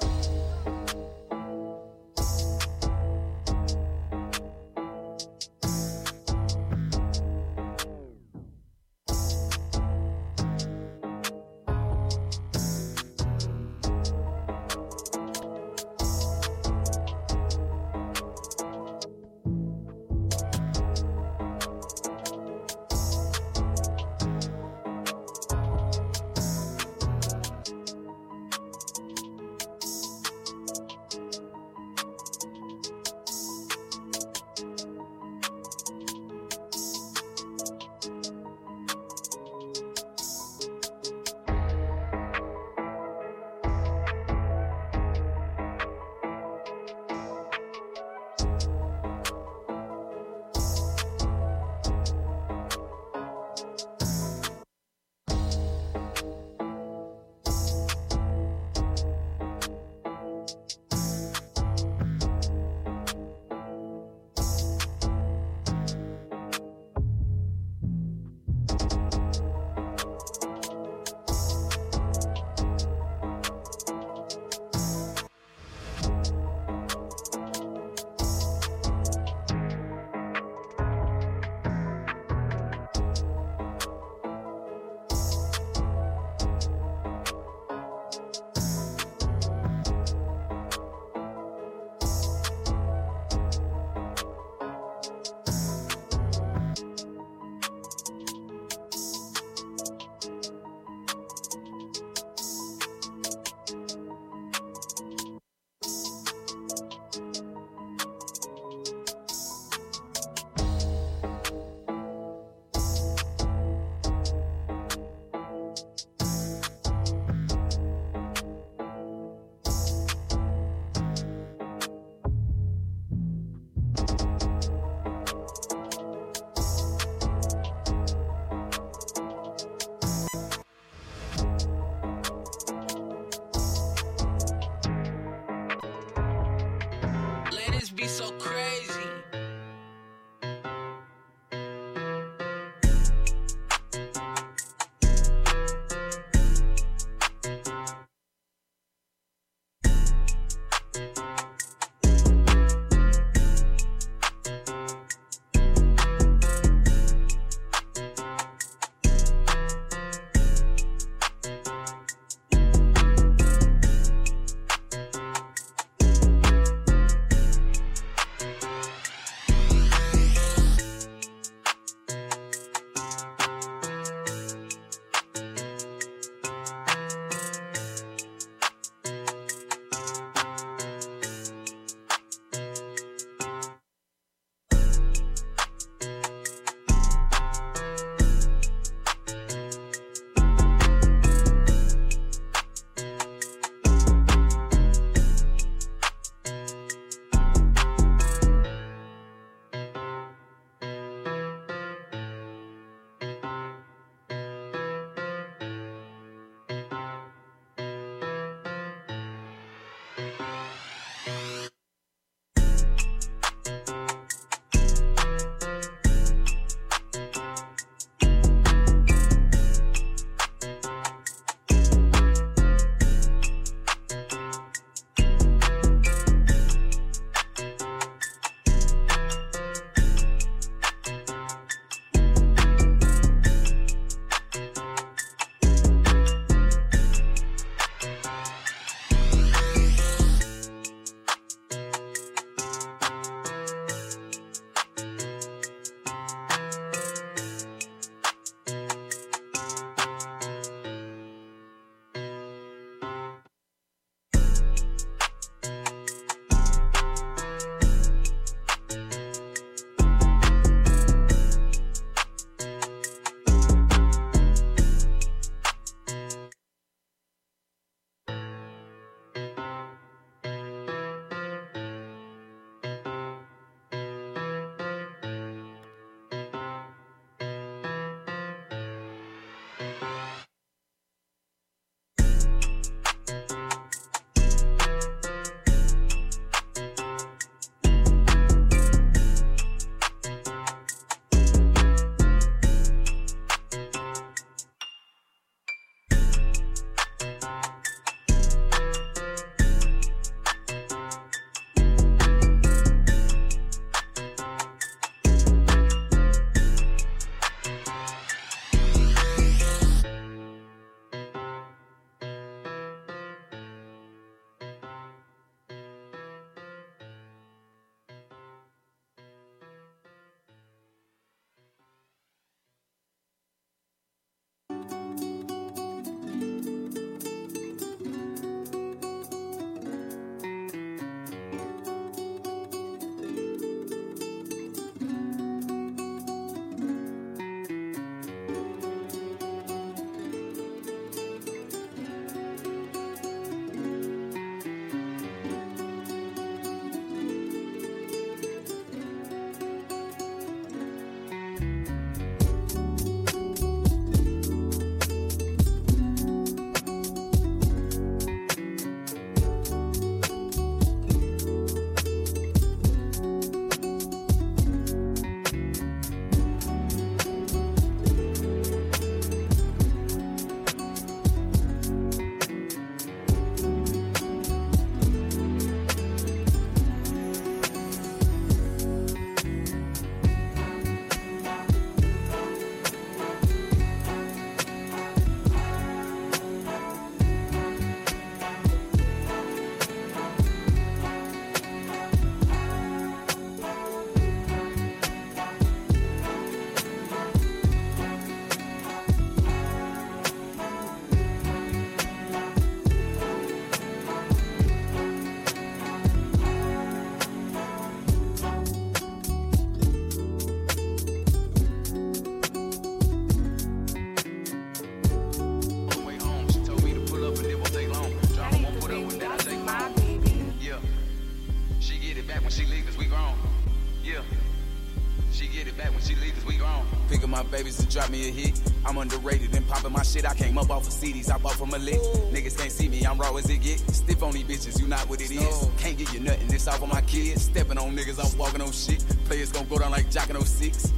Wheaties, I bought from a lick. Niggas can't see me, I'm raw as it get. Stiff on these bitches, you not what it is. Can't get you nothing, it's off on my kids. Stepping on niggas, I'm walking on shit. Players gon' go down like Jockin' 06.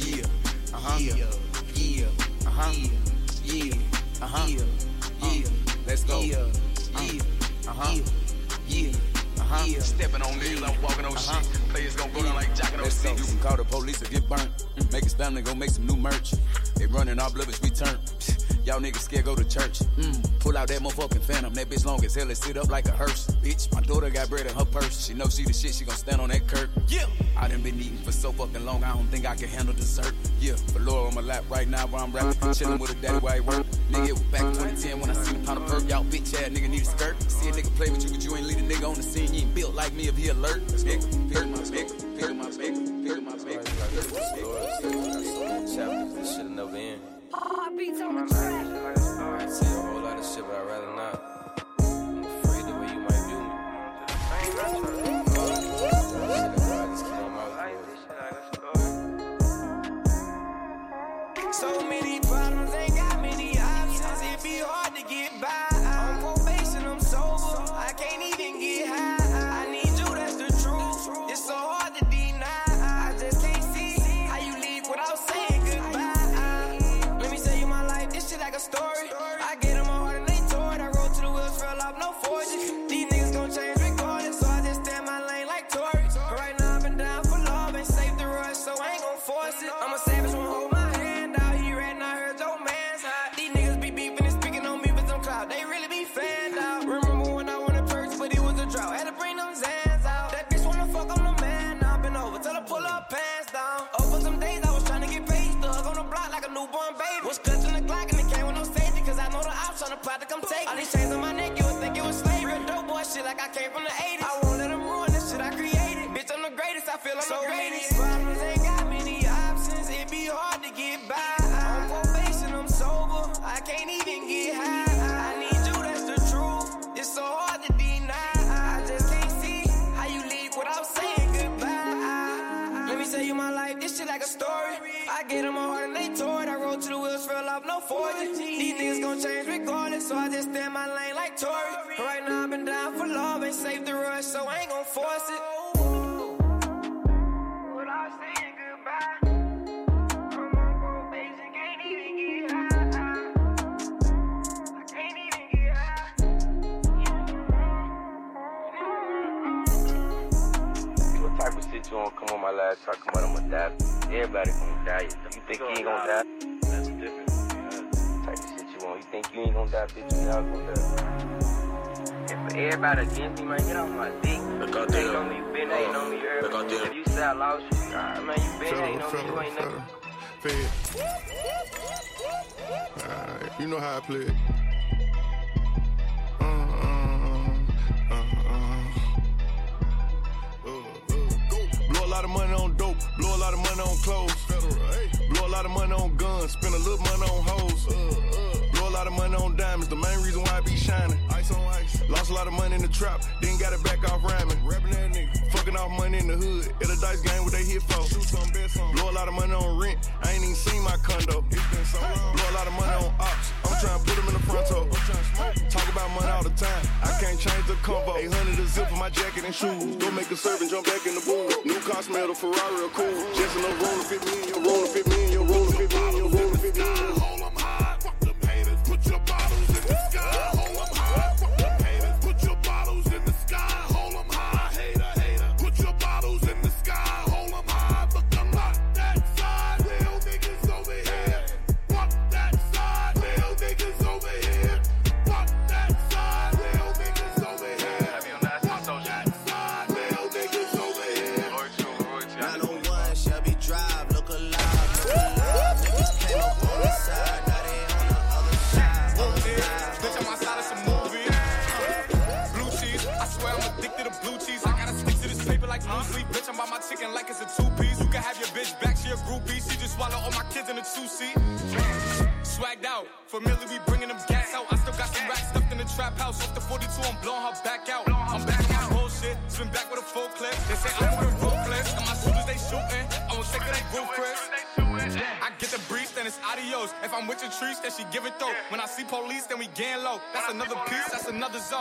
Yeah, uh huh. Yeah, yeah, uh huh. Yeah, uh huh. Yeah, yeah. Uh-huh. Uh-huh. Let's go. Yeah, yeah, uh-huh. uh huh. Yeah. Uh-huh. Stepping on niggas, I'm walking on uh-huh. shit. Players gon' go down like jockin' on oh six. You can call the police or get burnt. Mm. Make his family go make some new merch. They running our blood, we turn. Y'all niggas scared go to church. Mm. Pull out that motherfucking phantom. That bitch long as hell, it's sit up like a hearse. Bitch, my daughter got bread in her purse. She know she the shit, she gon' stand on that curb. Yeah. I done been eating for so fucking long, I don't think I can handle dessert. Yeah, but Laura on my lap right now where I'm rapping. Chillin' with a daddy while he work. Nigga, it was back 2010 when I seen a pound of perk. Y'all bitch ass nigga need a skirt. See a nigga play with you, but you ain't lead a nigga on the scene. You ain't built like me if he alert. Nigga, my nigga.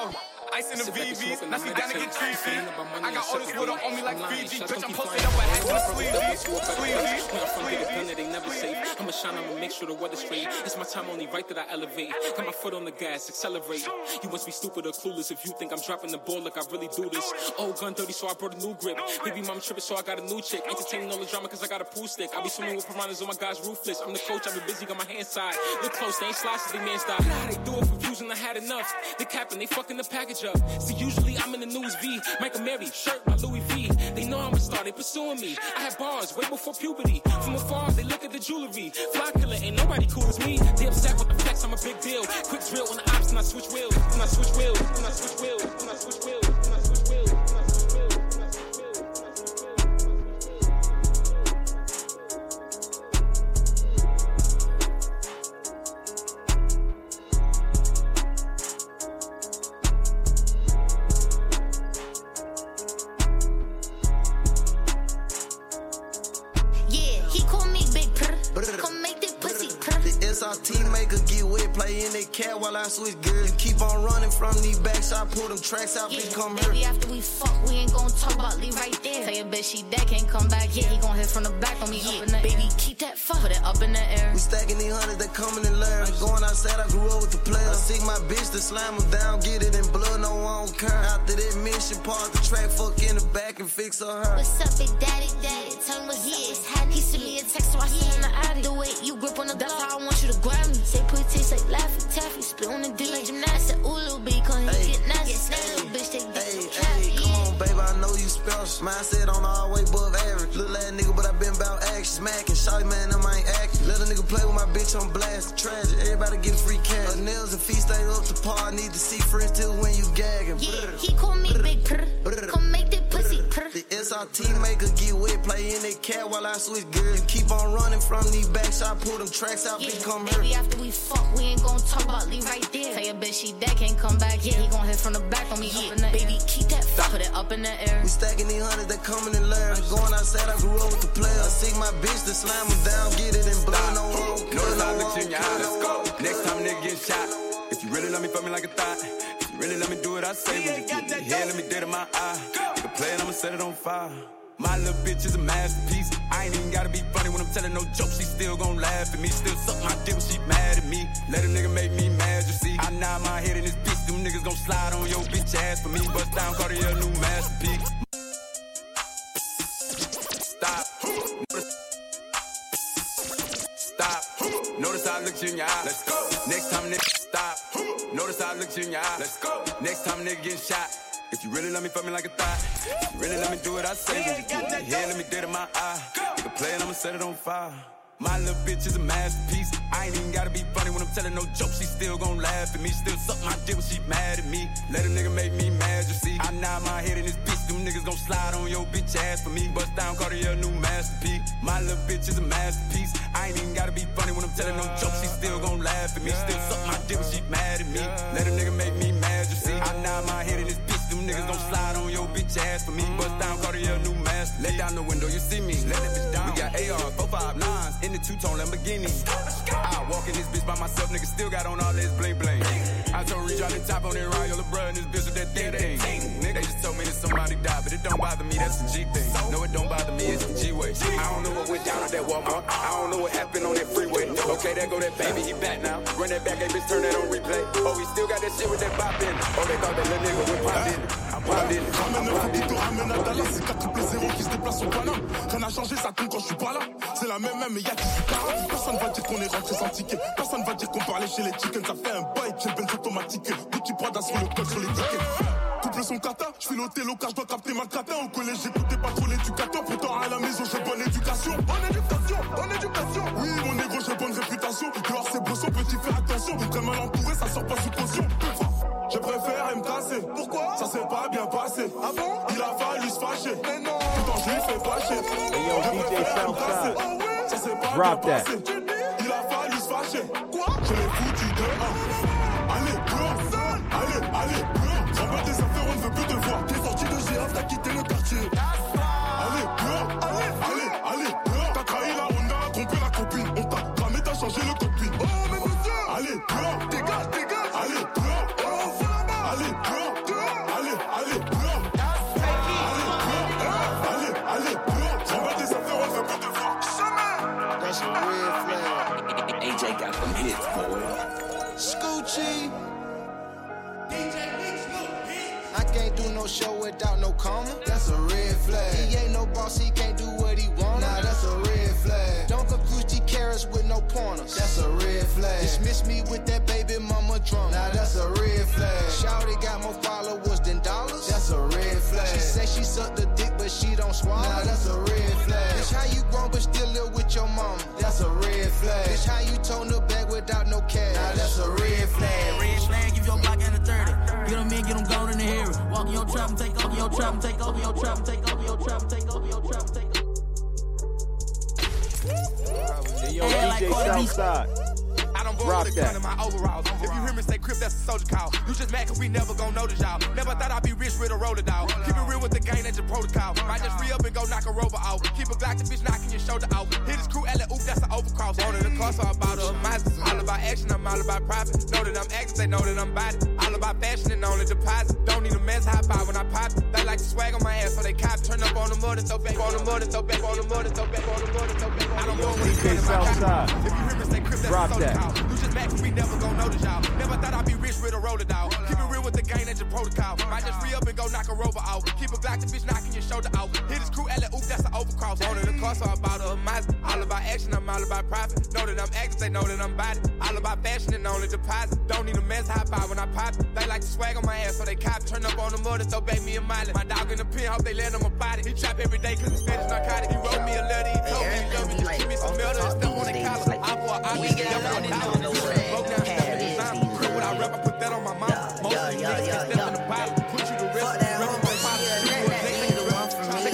Zone. Ice in the Sit back and VVs, now she down to get meditating. treachy. Ain't about money I got all this water on me like. Fiji. Bitch, I'm posted up with hats and Front door, Squeezy. swore by the Squeezy. I front get a gun, it ain't never safe. I'ma shine, I'ma make sure the weather's straight. It's my time only right that I elevate. Got my foot on the gas, accelerate. You must be stupid or clueless if you think I'm dropping the ball like I really do this. Old gun dirty, so I brought a new grip. Baby mama tripping, so I got a new chick. Entertaining all the drama, cause I got a pool stick. I be swimming with piranhas on my guys' roofless. I'm the coach, I've been busy, got my hands tied. Look close, they ain't slices, they die. Nah, they do it for views and I had enough. They capping, they fucking the package up. See, usually I'm in the news V. Michael Mary, shirt by Louis V. They know I'm a star, they pursuing me. I had bars way before puberty. From afar, they look at the jewelry. Fly killer, ain't nobody cool as me. They upset with the flex, I'm a big deal. Quick drill on the ops, and I switch wheels. And I switch wheels. And I switch wheels. And I switch wheels. Pull them tracks out, bitch, come here. Baby, after we fuck, we ain't gon' talk about leave right there. Tell your bitch she dead, can't come back. Yeah, he gon' hit from the back on me. Yeah, baby, keep that fuck, put it up in the air. We stacking these hundreds that coming in layer. Going outside, I grew up with the players. I seek my bitch to slam them down, get it in blood, no one don't care. After that mission, pause the track, fuck in the back and fix her hair. What's up, big bitch on blast. Tragic, everybody get free cash. Her nails and feet stay up to par. Need to see friends till when you gagging. Yeah, he call me Big Purr. Come make that pussy purr. The SRT maker get wet, play in that cat while I switch gears. From these backs, I pull them tracks out, bitch, come here. Baby, after we fuck, we ain't gon' talk about leave right there. Tell your bitch she dead, can't come back. Yeah, he gon' hit from the back on me. Yeah, baby, keep that fuck, put it up in the air. We stacking these hundreds that coming in layers. Going outside, I grew up with the players. I seek my bitch to slam them down, get it in blood, no one Notice I looked in your eye, let's go. Next time nigga get shot. If you really love me, fuck me like a thought. If you really let me do what I say, when you get me here, let me dead in my eye. Nigga play it, I'ma set it on fire. My little bitch is a masterpiece. I ain't even gotta be funny when I'm telling no jokes. She still gon' laugh at me. Still suck my dick when she mad at me. Let a nigga make me mad, you see. I nod my head in this bitch. Them niggas gon' slide on your bitch ass for me. Bust down, Cartier, new masterpiece. Stop. Stop. Notice I looked you your. Let's go. Next time nigga stop. Notice I looked you in your eye. Let's go. Next time nigga get shot. If you really love me, fuck me like a thought. You really let me do what I say, when you get me here, let me dead in my eye. Nigga play it, I'ma set it on fire. My little bitch is a masterpiece. I ain't even gotta be funny when I'm telling no jokes. She still gon' laugh at me. Still suck my dick when she mad at me. Let a nigga make me mad, you see. I nod my head in this bitch. Them niggas gon' slide on your bitch ass for me. Bust down call Cartier, new masterpiece. My little bitch is a masterpiece. I ain't even gotta be funny when I'm telling no jokes. She still gon' laugh at me. Still suck my dick when she mad at me. Let a nigga make me mad, you see. I nod my head in this niggas gon' slide on bitch ass for me. Bust down Cartier, new masterpiece. Let down the window, you see me. Let that bitch down. We got AR, 459s in the two-tone Lamborghini. I walk in this bitch by myself, nigga still got on all this bling bling. I told Reach out the top on that brother and this bitch with that thing thing. Nigga, they just told me that somebody died, but it don't bother me, that's the G thing. No, it don't bother me, it's the G-way. I don't know what went down at that Walmart. I don't know what happened on that freeway. Okay, there go that baby, he back now. Run that back, hey bitch, turn that on replay. Oh, he still got that shit with that bop in. Oh, they thought that little nigga would pop Ramène un qui ramène à c'est 4 triple zéro qui se déplace au Paname. Rien n'a changé, ça tombe quand je suis pas là. C'est la même même, mais y'a 18 carats. Personne va dire qu'on est rentré sans ticket. Personne va dire qu'on parlait chez les chickens. Ça fait un bail, j'ai bench automatique. Gucci Prada sur le code sur les tickets. Couple son kata, je file au télo car je dois capter ma cata. Au collège, j'écoutais pas trop l'éducateur. Pourtant, à la maison, j'ai bonne éducation. Bonne éducation, bonne éducation. Oui, mon négro, j'ai bonne réputation. Dehors, c'est brosson, petit, fais attention. Très mal entouré, ça sort pas sous caution. Je préfère me casser. Pourquoi? Ça s'est pas bien passé. Ah bon? Il a fallu se fâcher. Mais non en juif fait fâcher. Hey, yo, Je DJ préfère me Southside. casser. Ça s'est pas Drop bien that. passé. Il a fallu se fâcher. Quoi? Je l'ai foutu dehors. Allez, dehors. Allez, allez, no show without no comma. That's a red flag. He ain't no boss, he can't do what he want. Nah, that's a red flag. Don't confuse G carrots with no pointers. That's a red flag. Dismiss me with that baby mama drunk. Nah, that's a red flag. Shouty got more followers than dollars. That's a red flag. She say she sucked the dick, but she don't swallow. Nah, that's a red flag. Bitch, how you grown but still live with your mama? That's a red flag. Bitch, how you tone the bag without no cash? Nah, that's a red. Red flag, in your trap take over your trap take over your trap take over your trap take over your trap take over. Hey, yo. I don't Rock borrow the gun in my overalls. If you hear me say crip, that's a soldier call. You just mad cause we never gon' notice y'all. Never thought I'd be rich with a roller dog. Keep it real with the gang, that's your protocol. Might just free up and go knock a rover off. Keep a Glock, the bitch knocking your shoulder off. Hit his crew, Ella, oop, that's an overcross. A car, so I bought her a Mazda. All about action, I'm all about profit. Know that I'm acting, they know that I'm body. All about fashion and only deposit. Don't need a mess, high buy when I pop it. They like to swag on my ass, so they cop. Turn up on the mud and throw back on the mud and throw back on the mud and throw back on the mud and throw back on the mud. I don't know what DJ Southside. If you hear me say that's Drop a soldier that. Call. You just mad cause we never gon' notice y'all. Never thought I'd be rich with a roller dog. Keep it real with the gang, that's your protocol. Might just free up and go knock a rover off. Keep a Glock, the bitch knocking your shoulder off. Hit his crew, Ella, oop, that's an overcross. Wanted a car, so I bought a Mazda. All about action, I'm all about profit. Know that I'm acting, they know that I'm body. All about fashion and only deposit. Don't need a mess, high buy when I pop it. They like to swag on my ass, so they cop. Turn up on the mud and throw back me a miley. My dog in the pen, hope they land on my body. He trap every day cause his fetish narcotic. He wrote me a letter, he told me he love me. Just give me some melter and step on the collar. I for I be never on dollar. Broke down, step in the design. What I rep, I put that on my mama. Most of these niggas can step in the bottle. Put you to rest, rep on my father. You a nigga, nigga, run from me.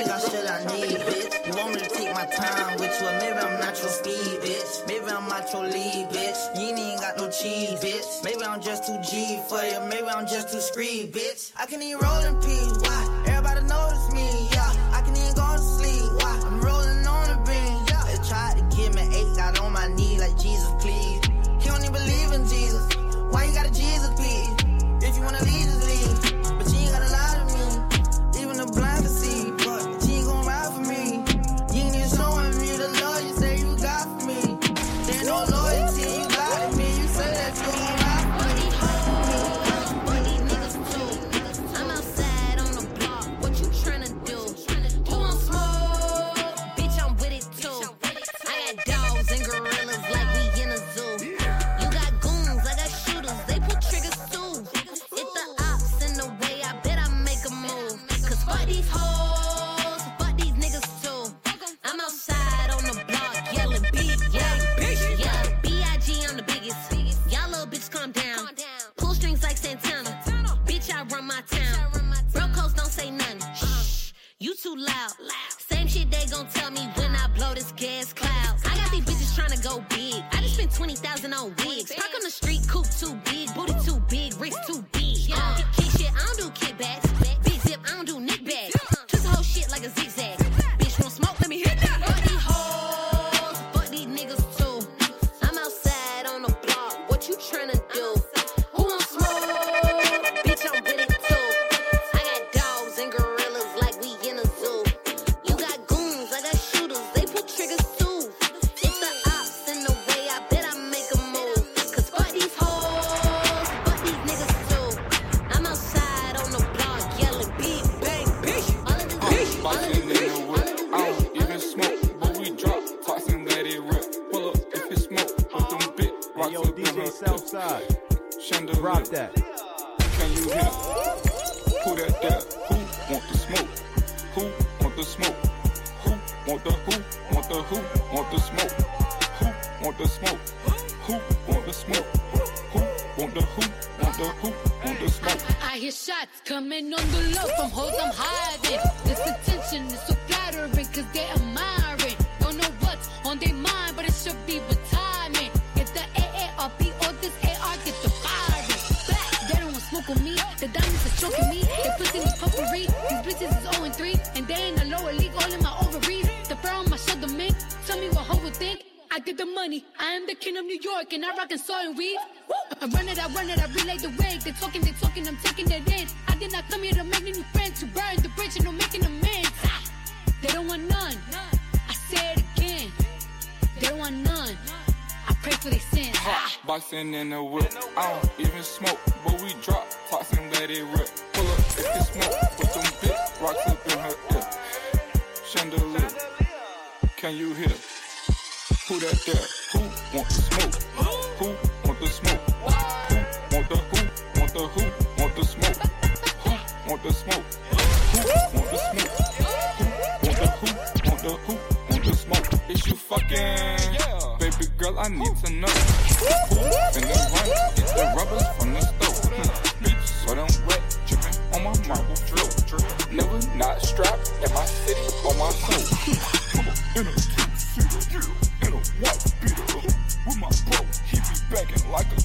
Nigga, shit I need, bitch. You want me to take my time with you, maybe I'm not your speed, bitch. Maybe I'm not your lead, bitch. You ain't got no cheese, bitch. Maybe I'm just too G for you, maybe I'm just too screed, bitch. I can even roll in peace, why? Everybody notice me, Jesus, please? If you wanna leave. Spent 20,000 on wigs. Park on the street, coupe too big, begging like a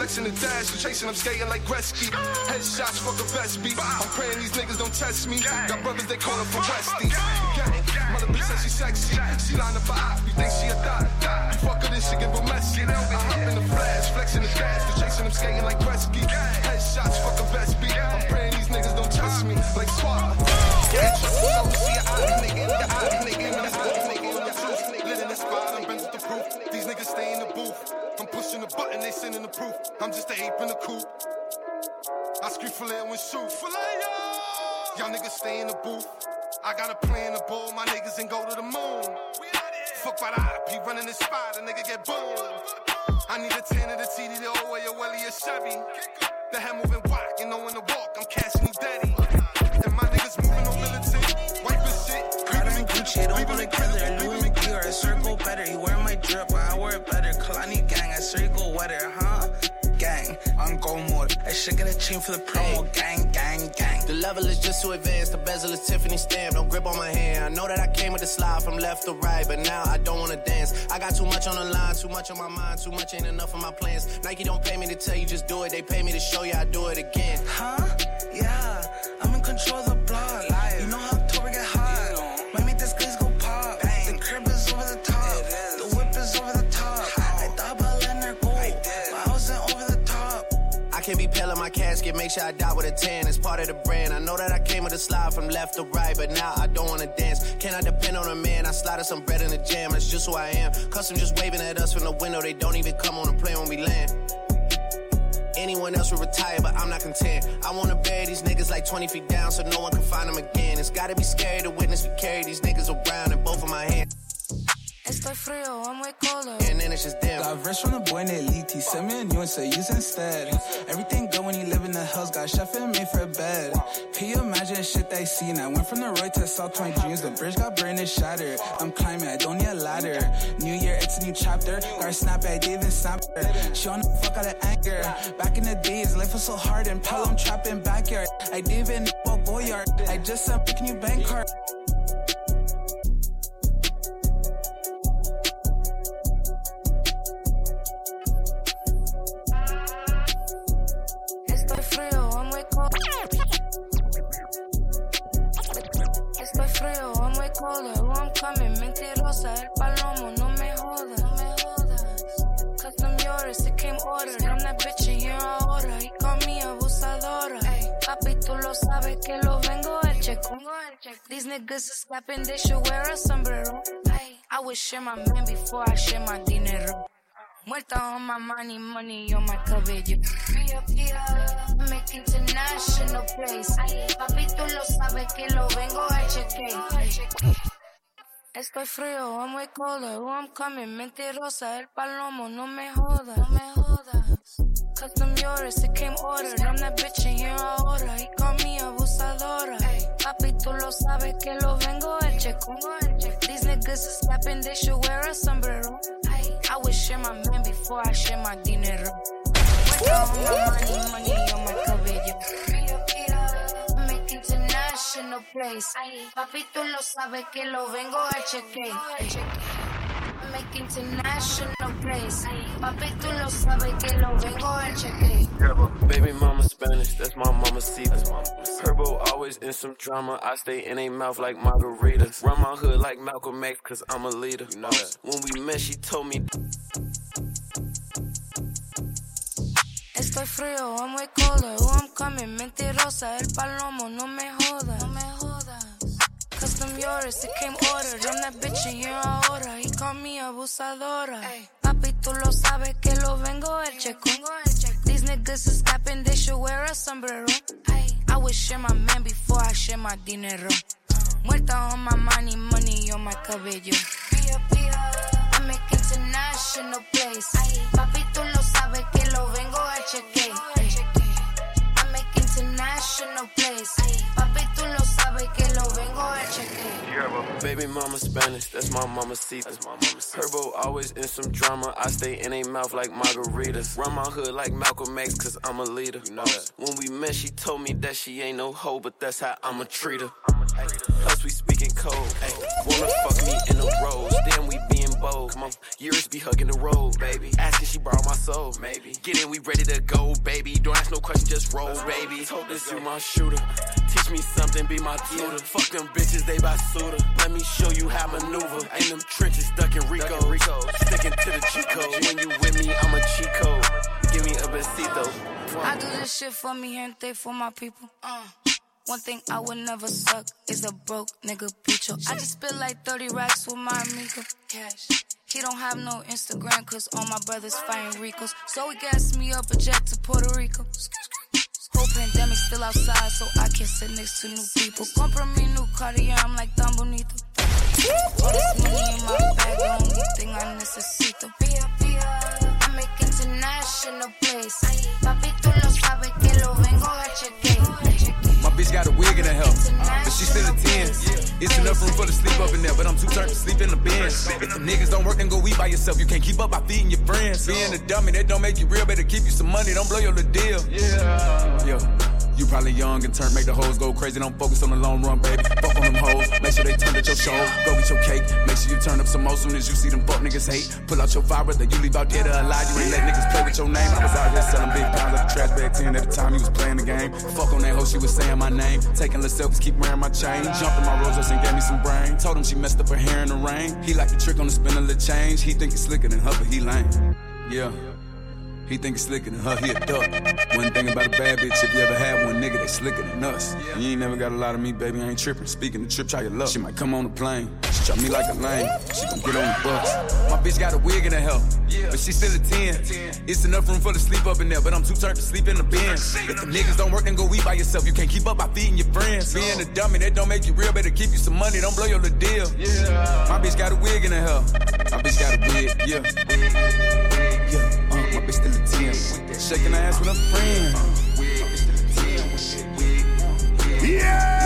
flexing the dash, chasing, I'm skating like Gretzky. Headshots, fuck a vest beat. I'm praying these niggas don't test me. Got brothers, they call up from Westies. Mother bitch says she sexy. She lined up her eye, you think she a thot. You fuck her, this shit give real messy. I'm up in the flash, flexing the dash, chasing, I'm skating like Gretzky. the booth. I got a plan to ball my niggas and go to the moon. Fuck by the IP, running the spot, a nigga get boomed. I need a 10 of the TD, the old way, a Welly, a Chevy. The head moving whack, you know when the walk, I'm cashing you daddy. And my niggas moving on militant, wiping shit. Adam and Gucci, don't go together. Louis McGee or a circle better. You wear my drip, I wear it better. Kalani gang, I circle wetter, huh? go more. That shit get a chain for the promo. Gang, gang, gang. The level is just too advanced. The bezel is Tiffany stamp. No grip on my hand. I know that I came with the slide from left to right, but now I don't wanna dance. I got too much on the line, too much on my mind, too much ain't enough of my plans. Nike don't pay me to tell you just do it. They pay me to show you I do it again. Huh? Yeah. make sure I die with a tan. It's part of the brand. I know that I came with a slide from left to right, but now I don't wanna dance. Can I depend on a man? I slotted some bread in the jam. That's just who I am. Custom just waving at us from the window. They don't even come on the plane when we land. Anyone else would retire, but I'm not content. I wanna bury these niggas like 20 feet down so no one can find them again. It's gotta be scary to witness we carry these niggas around in both of my hands. Estoy frío, I'm way colder. And then it's just them. Got verse from the boy named Liti. Send me a new and say use instead. Everything good when you live in the hills. Got chef and made for a bed. Can you imagine shit they see now? I went from the Roy to South Point Dreams. The bridge got burned and shattered. I'm climbing, I don't need a ladder. New year, it's a new chapter. Got her snap, I didn't even snap her. She on the fuck out of anger. Back in the days, life was so hard and Pelham trapping backyard. I didn't even know about Boyard. I just said, picking you bank card. I'm. Oh, I'm coming, mentirosa, el palomo, no me jodas. No me jodas. Custom yours, it came ordered. I'm that bitch and you're ahora. Y con mi abusadora. Ey, papi, tú lo sabes que lo vengo el checo. These niggas is slapping, they should wear a sombrero. Ay, I would share my man before I share my dinero. Muerta on my money, money on my cabello. Pia, pia, make international place. Papi, tú lo sabes que lo vengo a chequear. Estoy frío, I'm way colder. I'm coming, mentirosa, el palomo, no me jodas. No me. Custom yours, it came ordered. I'm that bitch and you're ahora. Y con mi abusadora. Papi, tú lo sabes que lo vengo el checo. These niggas is slapping, they should wear a sombrero. Would share my man before I share my dinero. Muerta on my money, money on my cabello. International place. Papi, tú lo sabes que lo vengo a chequear. Make international place. Papi, tú lo sabes que lo vengo a chequear. Baby mama Spanish, that's my mama Cita. Herbo always in some drama. I stay in a mouth like margaritas. Run my hood like Malcolm X, cause I'm a leader. You know that. When we met, she told me. Estoy frío, I'm way colder. Oh, I'm coming, mentirosa, el palomo, no me jodas. No me jodas. Custom yours, it came ordered. I'm that bitch and you're ahora. Y con mi abusadora. Papi, tú lo sabes que lo vengo el checo. These niggas is capping, they should wear a sombrero. I would share my man before I share my dinero. Muerta on my money, money on my cabello. I make international place. Papi, tú lo sabes que lo vengo a chequear. I make international place. Papi, tú lo sabes que lo vengo a chequear. Baby mama Spanish, that's my mama Cita. Herbo always in some drama. I stay in a mouth like margaritas. Run my hood like Malcolm X, cause I'm a leader. You know that. When we met, she told me that she ain't no hoe, but that's how I'ma treat her. Plus, we speaking code. Ay, wanna fuck me in the rose. Then we being bold. Come on, years be hugging the road, baby. Asking she borrow my soul, maybe. Get in, we ready to go, baby. Don't ask no question, just roll, baby. Told this you my shooter. Teach me something, be my tutor. Fuck them bitches, they buy suitor. Let me show you how maneuver. Ain't them trenches ducking Rico. Sticking to the G code. When you with me, I'm a Chico. Give me a besito. I do this shit for me and they for my people. Uh. One thing I would never suck is a broke nigga bicho. I just spit like 30 racks with my amigo. Cash. He don't have no Instagram cause all my brothers fighting Ricos. So he gassed me up a jet to Puerto Rico. Whole pandemic still outside, so I can sit next to new people. Compra me new Cartier, I'm like tan bonito. All this money in my bag, the only thing I necesito. I make international place. Papi, tú lo sabes que lo vengo a chequear. Bitch got a wig in her health, but she still a 10. It's enough room for the sleep up in there, but I'm too turned to sleep in the bench. If the niggas don't work, then go eat by yourself. You can't keep up by feeding your friends. Being a dummy, that don't make you real. Better keep you some money, don't blow your little deal. Yeah. Yeah. You probably young and turn, make the hoes go crazy. Don't focus on the long run, baby. Fuck on them hoes. Make sure they turn at your show. Go get your cake. Make sure you turn up some more soon as you see them fuck niggas hate. Pull out your fire, whether you leave out dead or alive. You ain't let niggas play with your name. I was out here selling big pounds of trash bag 10 at the time you was playing the game. Fuck on that hoe, she was saying my name. Taking little selfies, keep wearing my chain. Jumped in my Royce and gave me some brain. Told him she messed up her hair in the rain. He like the trick on the spin of the change. He think it's slicker than her, but he lame. Yeah. He think slicker than her, he a duck. One thing about a bad bitch, if you ever had one nigga, they slicker than us. You ain't never got a lot of me, baby, I ain't tripping. Speaking the trip, try your luck. She might come on the plane. She try me like a lame. She gon' get on the bus. My bitch got a wig in her hell, but she still a 10. It's enough room for to sleep up in there, but I'm too tired to sleep in the bin. If the niggas don't work, then go eat by yourself. You can't keep up by feeding your friends. Being a dummy, that don't make you real. Better keep you some money, don't blow your little deal. My bitch got a wig in her hell. My bitch got a wig, yeah. Yeah, my bitch still a 10. Shaking ass with her friend. Uh-huh. Yeah!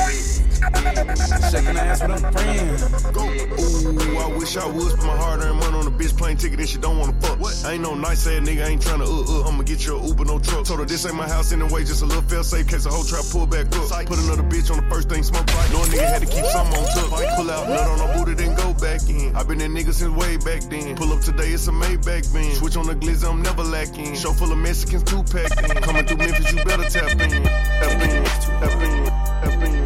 Shaking ass with her friend. Ooh, I wish I was, but my hard earned money on a bitch plane ticket and she don't wanna fuck. What? I ain't no nice ass nigga, I ain't tryna uh uh. I'ma get you a Uber, no truck. Told her this ain't my house anyway, just a little fail safe case a whole trap pull back up. Put another bitch on the first thing, smoke right. No nigga had to keep some on tuck. Pull out, nut on her booty, then go back in. i been that nigga since way back then. Pull up today, it's a Maybach Benz. Switch on the glizzy, I'm never lacking. Show full of Mexicans, two packed in. Coming through Memphis, you better tap in. Tap in, tap in, tap in, tap in, tap in.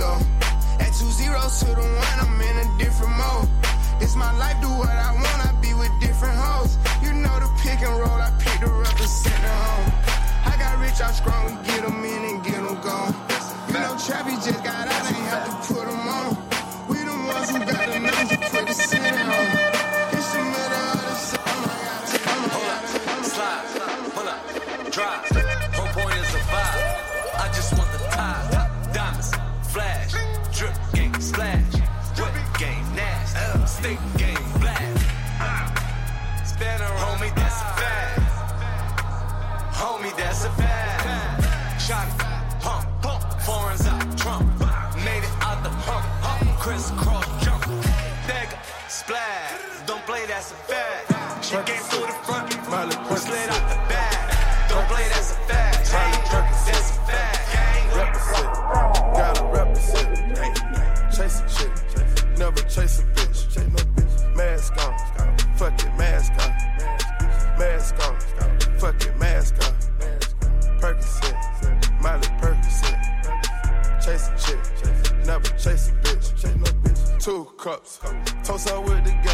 Ago. At two zeros to the one, I'm in a different mode. It's my life, do what I want, I be with different hoes. You know the pick and roll, I picked her up and sent her home. I got rich, I'm strong, get them in and get them nasty. Stick game, black. Spanner, homie, that's a fact. Homie, that's a fact. Shot it, pump, pump. Foreigns out, Trump. Made it out the hump, hump. Crisscross jump. Dagger, splash. Don't play, that's a fact. She came through the front, slid out the back. Don't play, that's a fact. That's a fact. Represent, gotta represent. Chase a chick, never chase toast up with the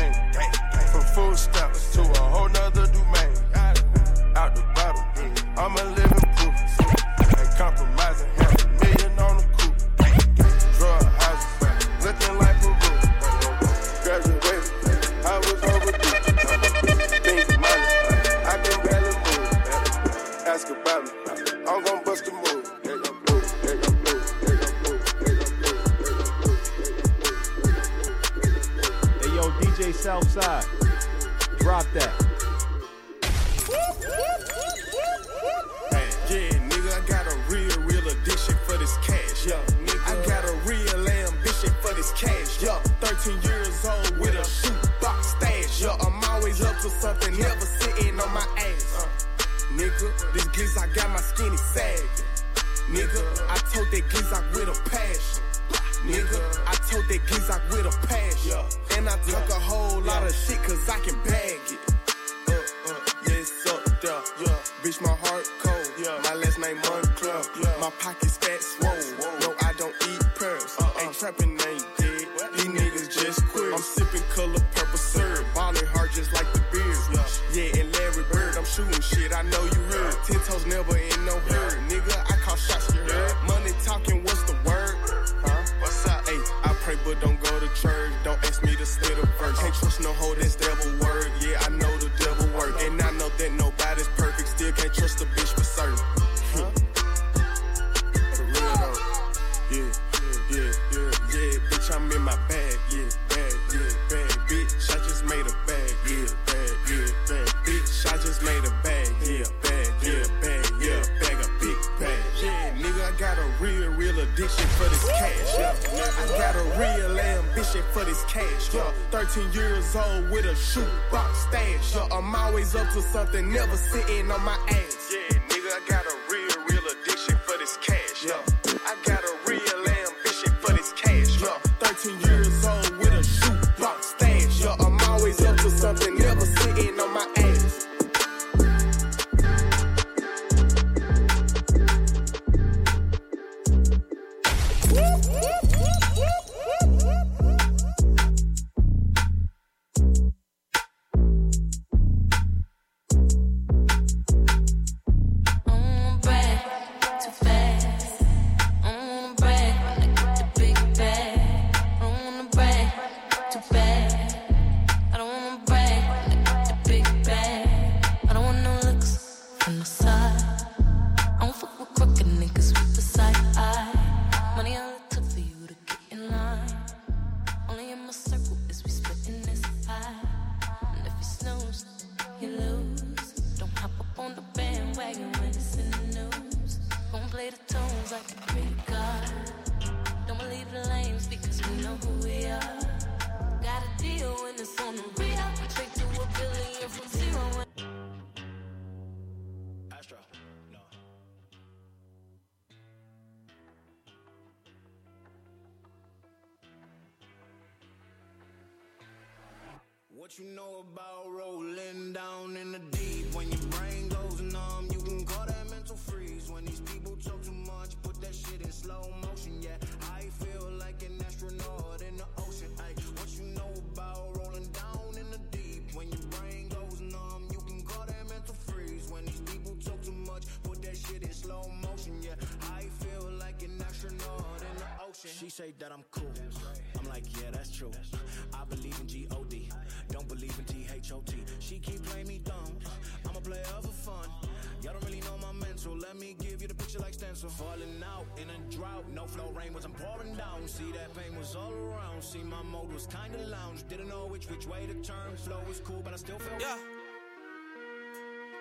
See, my mode was kinda lounge. Didn't know which which way to turn. Flow was cool, but I still felt. Yeah.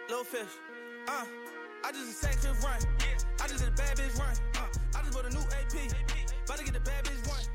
Little fish. Uh. I just a sack just Yeah. I just a bad bitch run. Uh. I just bought a new AP. About to get the bad bitch run.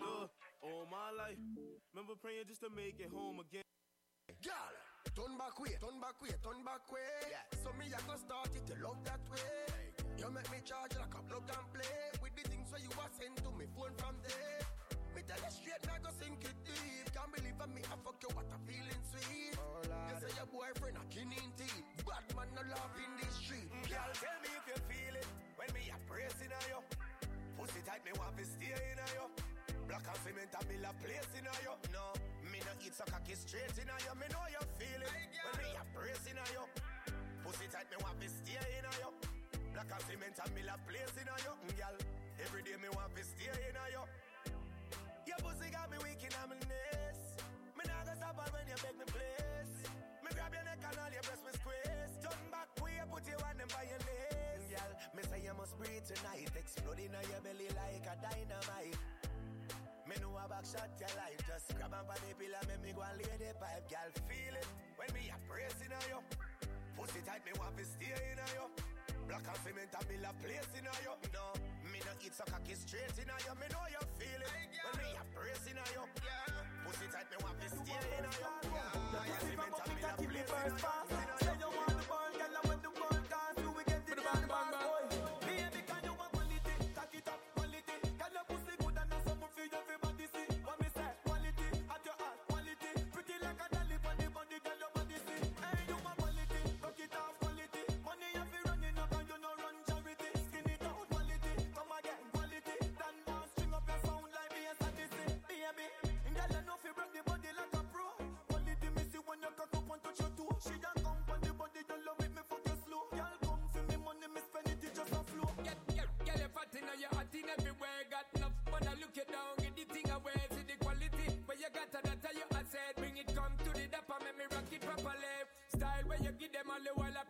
Look, all my life, remember praying just to make it home again. Girl, turn back way, turn back way, turn back way. Yeah. So me I go start it to love that way. You make me charge like a plug and play with the things where you was sent to me phone from there. Tell you straight, now go sink it deep. Can't believe me, I fuck you, what a feeling sweet. Oh, you say your boyfriend a killing teeth. Bad man no love in the street. Mm. Girl, tell me if you feel it when me a pressing on you. Pussy tight, me want to stay in you. Black and cement and mill a place in you. No, me no eat so cocky straight in you. Me know you feel it when me a pressing on you. Pussy tight, me want to stay in you. Black and cement and mill a place in you. Mm, girl, every day me want to stay in you. Weak in my knees. Me nah go stop when you make me place. Me grab your neck and all your breast me squeeze. Turn back, we put you on them by your knees. Girl, me say you must breathe tonight. Exploding on your belly like a dynamite. Me know a back shot your life. Just grab on the pillar, make me go and lay the pipe. Girl, feel it when me a pressing on you. Pussy tight, me want to stay in on you. Black and cement and build a place in a you. No, me no eat so cocky straight in a you. Me know you feel it when me a pressing on you. Yeah. Pussy tight, me want to stay in you. Black and cement and build a place in you. man, they wild